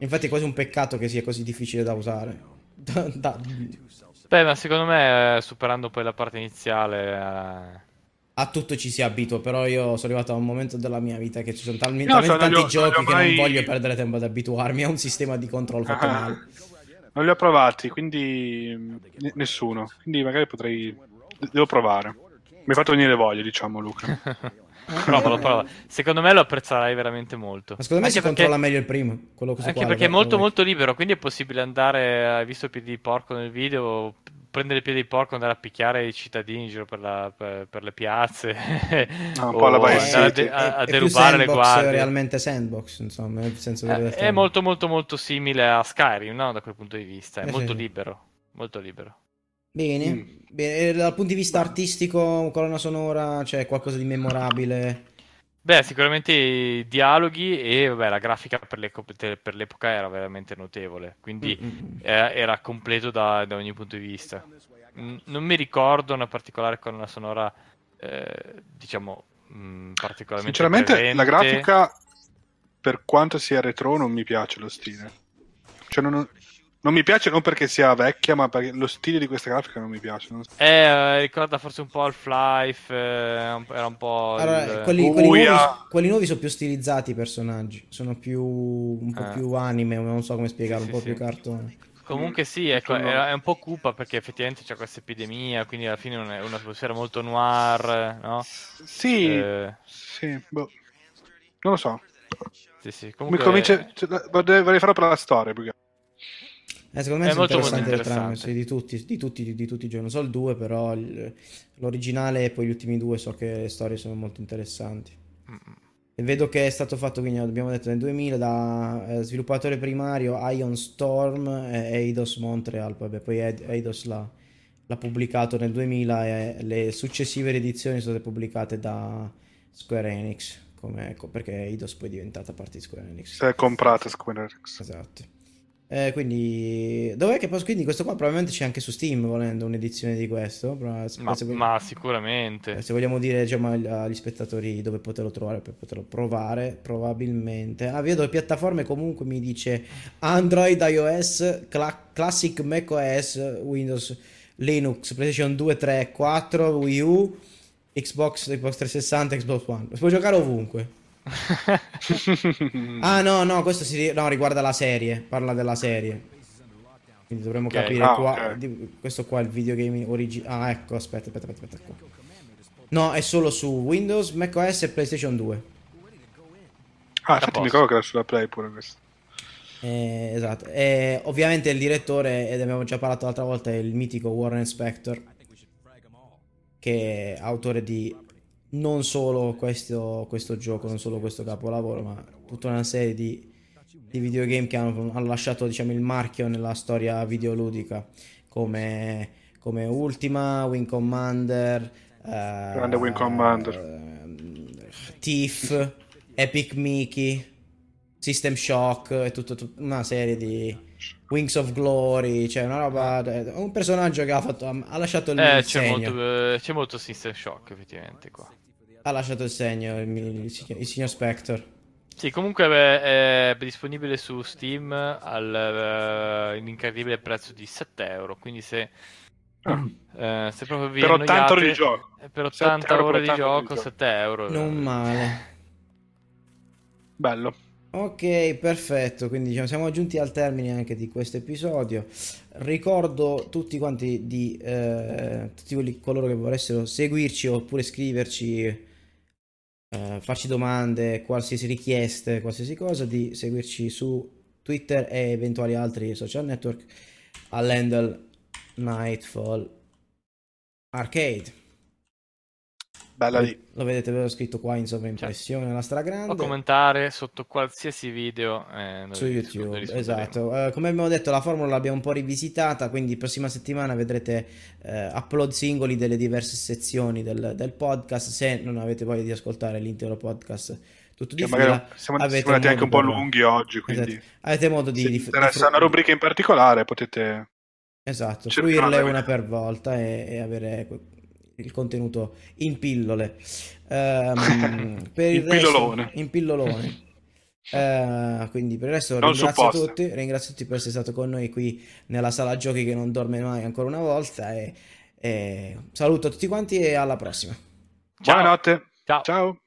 Infatti è quasi un peccato che sia così difficile da usare. Da- da- Beh, ma secondo me, eh, superando poi la parte iniziale, eh, a tutto ci si abitua, però io sono arrivato a un momento della mia vita che ci sono talmente, No, talmente tanti giochi che mai- non voglio perdere tempo ad abituarmi a un sistema di controllo fatto Ah. male. Non li ho provati, quindi mh, ne- nessuno. Quindi magari potrei. Devo provare. Mi hai fatto venire voglia, diciamo, Luca. provalo, prova. Secondo me lo apprezzerai veramente molto. Ma secondo me Anche si perché- controlla meglio il primo. Anche quale perché è molto molto libero, quindi è possibile andare, hai visto il piede di porco nel video, prendere il piede di porco, andare a picchiare i cittadini in giro per, la- per- per le piazze, un o po' alla Vice a, de- a- a è più derubare le sandbox, guardie. realmente sandbox, insomma, nel senso Eh, è molto molto molto simile a Skyrim, no? Da quel punto di vista, è Eh, molto sì. libero, molto libero. Bene. Mm. Bene, e dal punto di vista artistico, colonna sonora, c'è qualcosa di memorabile. Beh, sicuramente i dialoghi e vabbè, la grafica per, l'eco- per l'epoca era veramente notevole, quindi Mm, mm, mm. eh, era completo da, da ogni punto di vista. Mm, Non mi ricordo una particolare colonna sonora, eh, diciamo, mm, particolarmente Sinceramente, presente. la grafica, per quanto sia retro, non mi piace lo stile. Cioè, non, non mi piace non perché sia vecchia, ma perché lo stile di questa grafica non mi piace. non so. Eh, eh, ricorda forse un po' Half-Life, eh, era un po' Allora, il- quelli, quelli nuovi, quelli nuovi sono più stilizzati i personaggi, sono più un po' Ah. più anime, non so come spiegarlo, Sì, un po' sì, più sì. cartone. Comunque sì, ecco, è, è un po' cupa perché effettivamente c'è questa epidemia, quindi alla fine è un'atmosfera molto noir, no? Sì, Eh, sì, boh. non lo so. sì, sì, Mi comunque convince, cioè, vorrei, vorrei farlo per la storia. Perché... Eh, secondo me È molto, molto interessante. sì, di tutti, di tutti, di, di tutti i giochi, non so il 2, però il- l'originale e poi gli ultimi due so che le storie sono molto interessanti. Mm, E vedo che è stato fatto, quindi abbiamo detto nel 2000, da eh, sviluppatore primario Ion Storm e Eidos Montreal, poi, beh, poi Ed- Eidos l'ha, l'ha pubblicato nel 2000 e le successive edizioni sono state pubblicate da Square Enix, come, ecco, perché Eidos poi è diventata parte di Square Enix. Se è comprata Square Enix. Esatto. Eh, quindi, dov'è che posso? Quindi questo qua probabilmente c'è anche su Steam, volendo un'edizione di questo. però Ma, se, ma sicuramente. eh, se vogliamo dire diciamo, agli- spettatori dove poterlo trovare per poterlo provare, probabilmente. Ah, vedo le piattaforme comunque mi dice Android, iOS, Cla- Classic macOS, Windows, Linux, PlayStation 2, 3, 4, Wii U, Xbox, Xbox 360, Xbox One. Si può giocare ovunque. Ah no, no, questo si no, riguarda la serie, parla della serie. Quindi dovremmo Ok. capire Ah, qua, ok. di- questo qua è il videogame originale. Ah, ecco, aspetta, aspetta, aspetta, aspetta qua. No, è solo su Windows, macOS e PlayStation 2. Ah, infatti mi ricordo che era sulla Play pure questo. Eh, esatto. E ovviamente il direttore, ed abbiamo già parlato l'altra volta, è il mitico Warren Spector. che è autore di non solo questo, questo gioco, non solo questo capolavoro, ma tutta una serie di, di videogame che hanno, hanno lasciato diciamo, il marchio nella storia videoludica, come, come Ultima, Wing Commander, Grande Wing Commander. uh, Thief, Epic Mickey, System Shock e tutta tut- una serie di Wings of Glory, cioè una roba, un personaggio che ha, fatto, ha lasciato il, Eh, c'è molto, eh, c'è molto System Shock effettivamente qua. Ha lasciato il segno il, il signor- il signor Spector. Sì, comunque beh, è disponibile su Steam all'incredibile prezzo di 7 euro. Quindi se, eh, se proprio vi Per 80 ore di gioco. eh, per 7 80 euro per ore di 80 ore di gioco, gioco. 7 euro. Non male. Bello. Ok, perfetto. Quindi diciamo, siamo giunti al termine anche di questo episodio. Ricordo tutti quanti di eh, tutti quelli, coloro che voressero seguirci oppure scriverci, eh, farci domande, qualsiasi richieste, qualsiasi cosa, di seguirci su Twitter e eventuali altri social network all'handle Nightfall Arcade. Bella lì. Lo vedete, ve l'ho scritto qua in sovraimpressione, la stragrande. O commentare sotto qualsiasi video eh, su YouTube, esatto. Eh, come abbiamo detto, la formula l'abbiamo un po' rivisitata, quindi prossima settimana vedrete eh, upload singoli delle diverse sezioni del, del podcast. Se non avete voglia di ascoltare l'intero podcast tutto di fila, siamo, siamo andati anche un po' lunghi oggi, quindi Esatto. avete modo di, se di- interessa una rubrica in particolare potete... Esatto, fruirle una per volta e, e avere il contenuto in pillole. Ehm, per il In resto- pillolone. in pillolone. Eh, quindi per il resto Non ringrazio supposte. tutti, ringrazio tutti per essere stato con noi qui nella sala giochi che non dorme mai ancora una volta e, e saluto tutti quanti e alla prossima. Ciao. Buonanotte. Ciao. Ciao.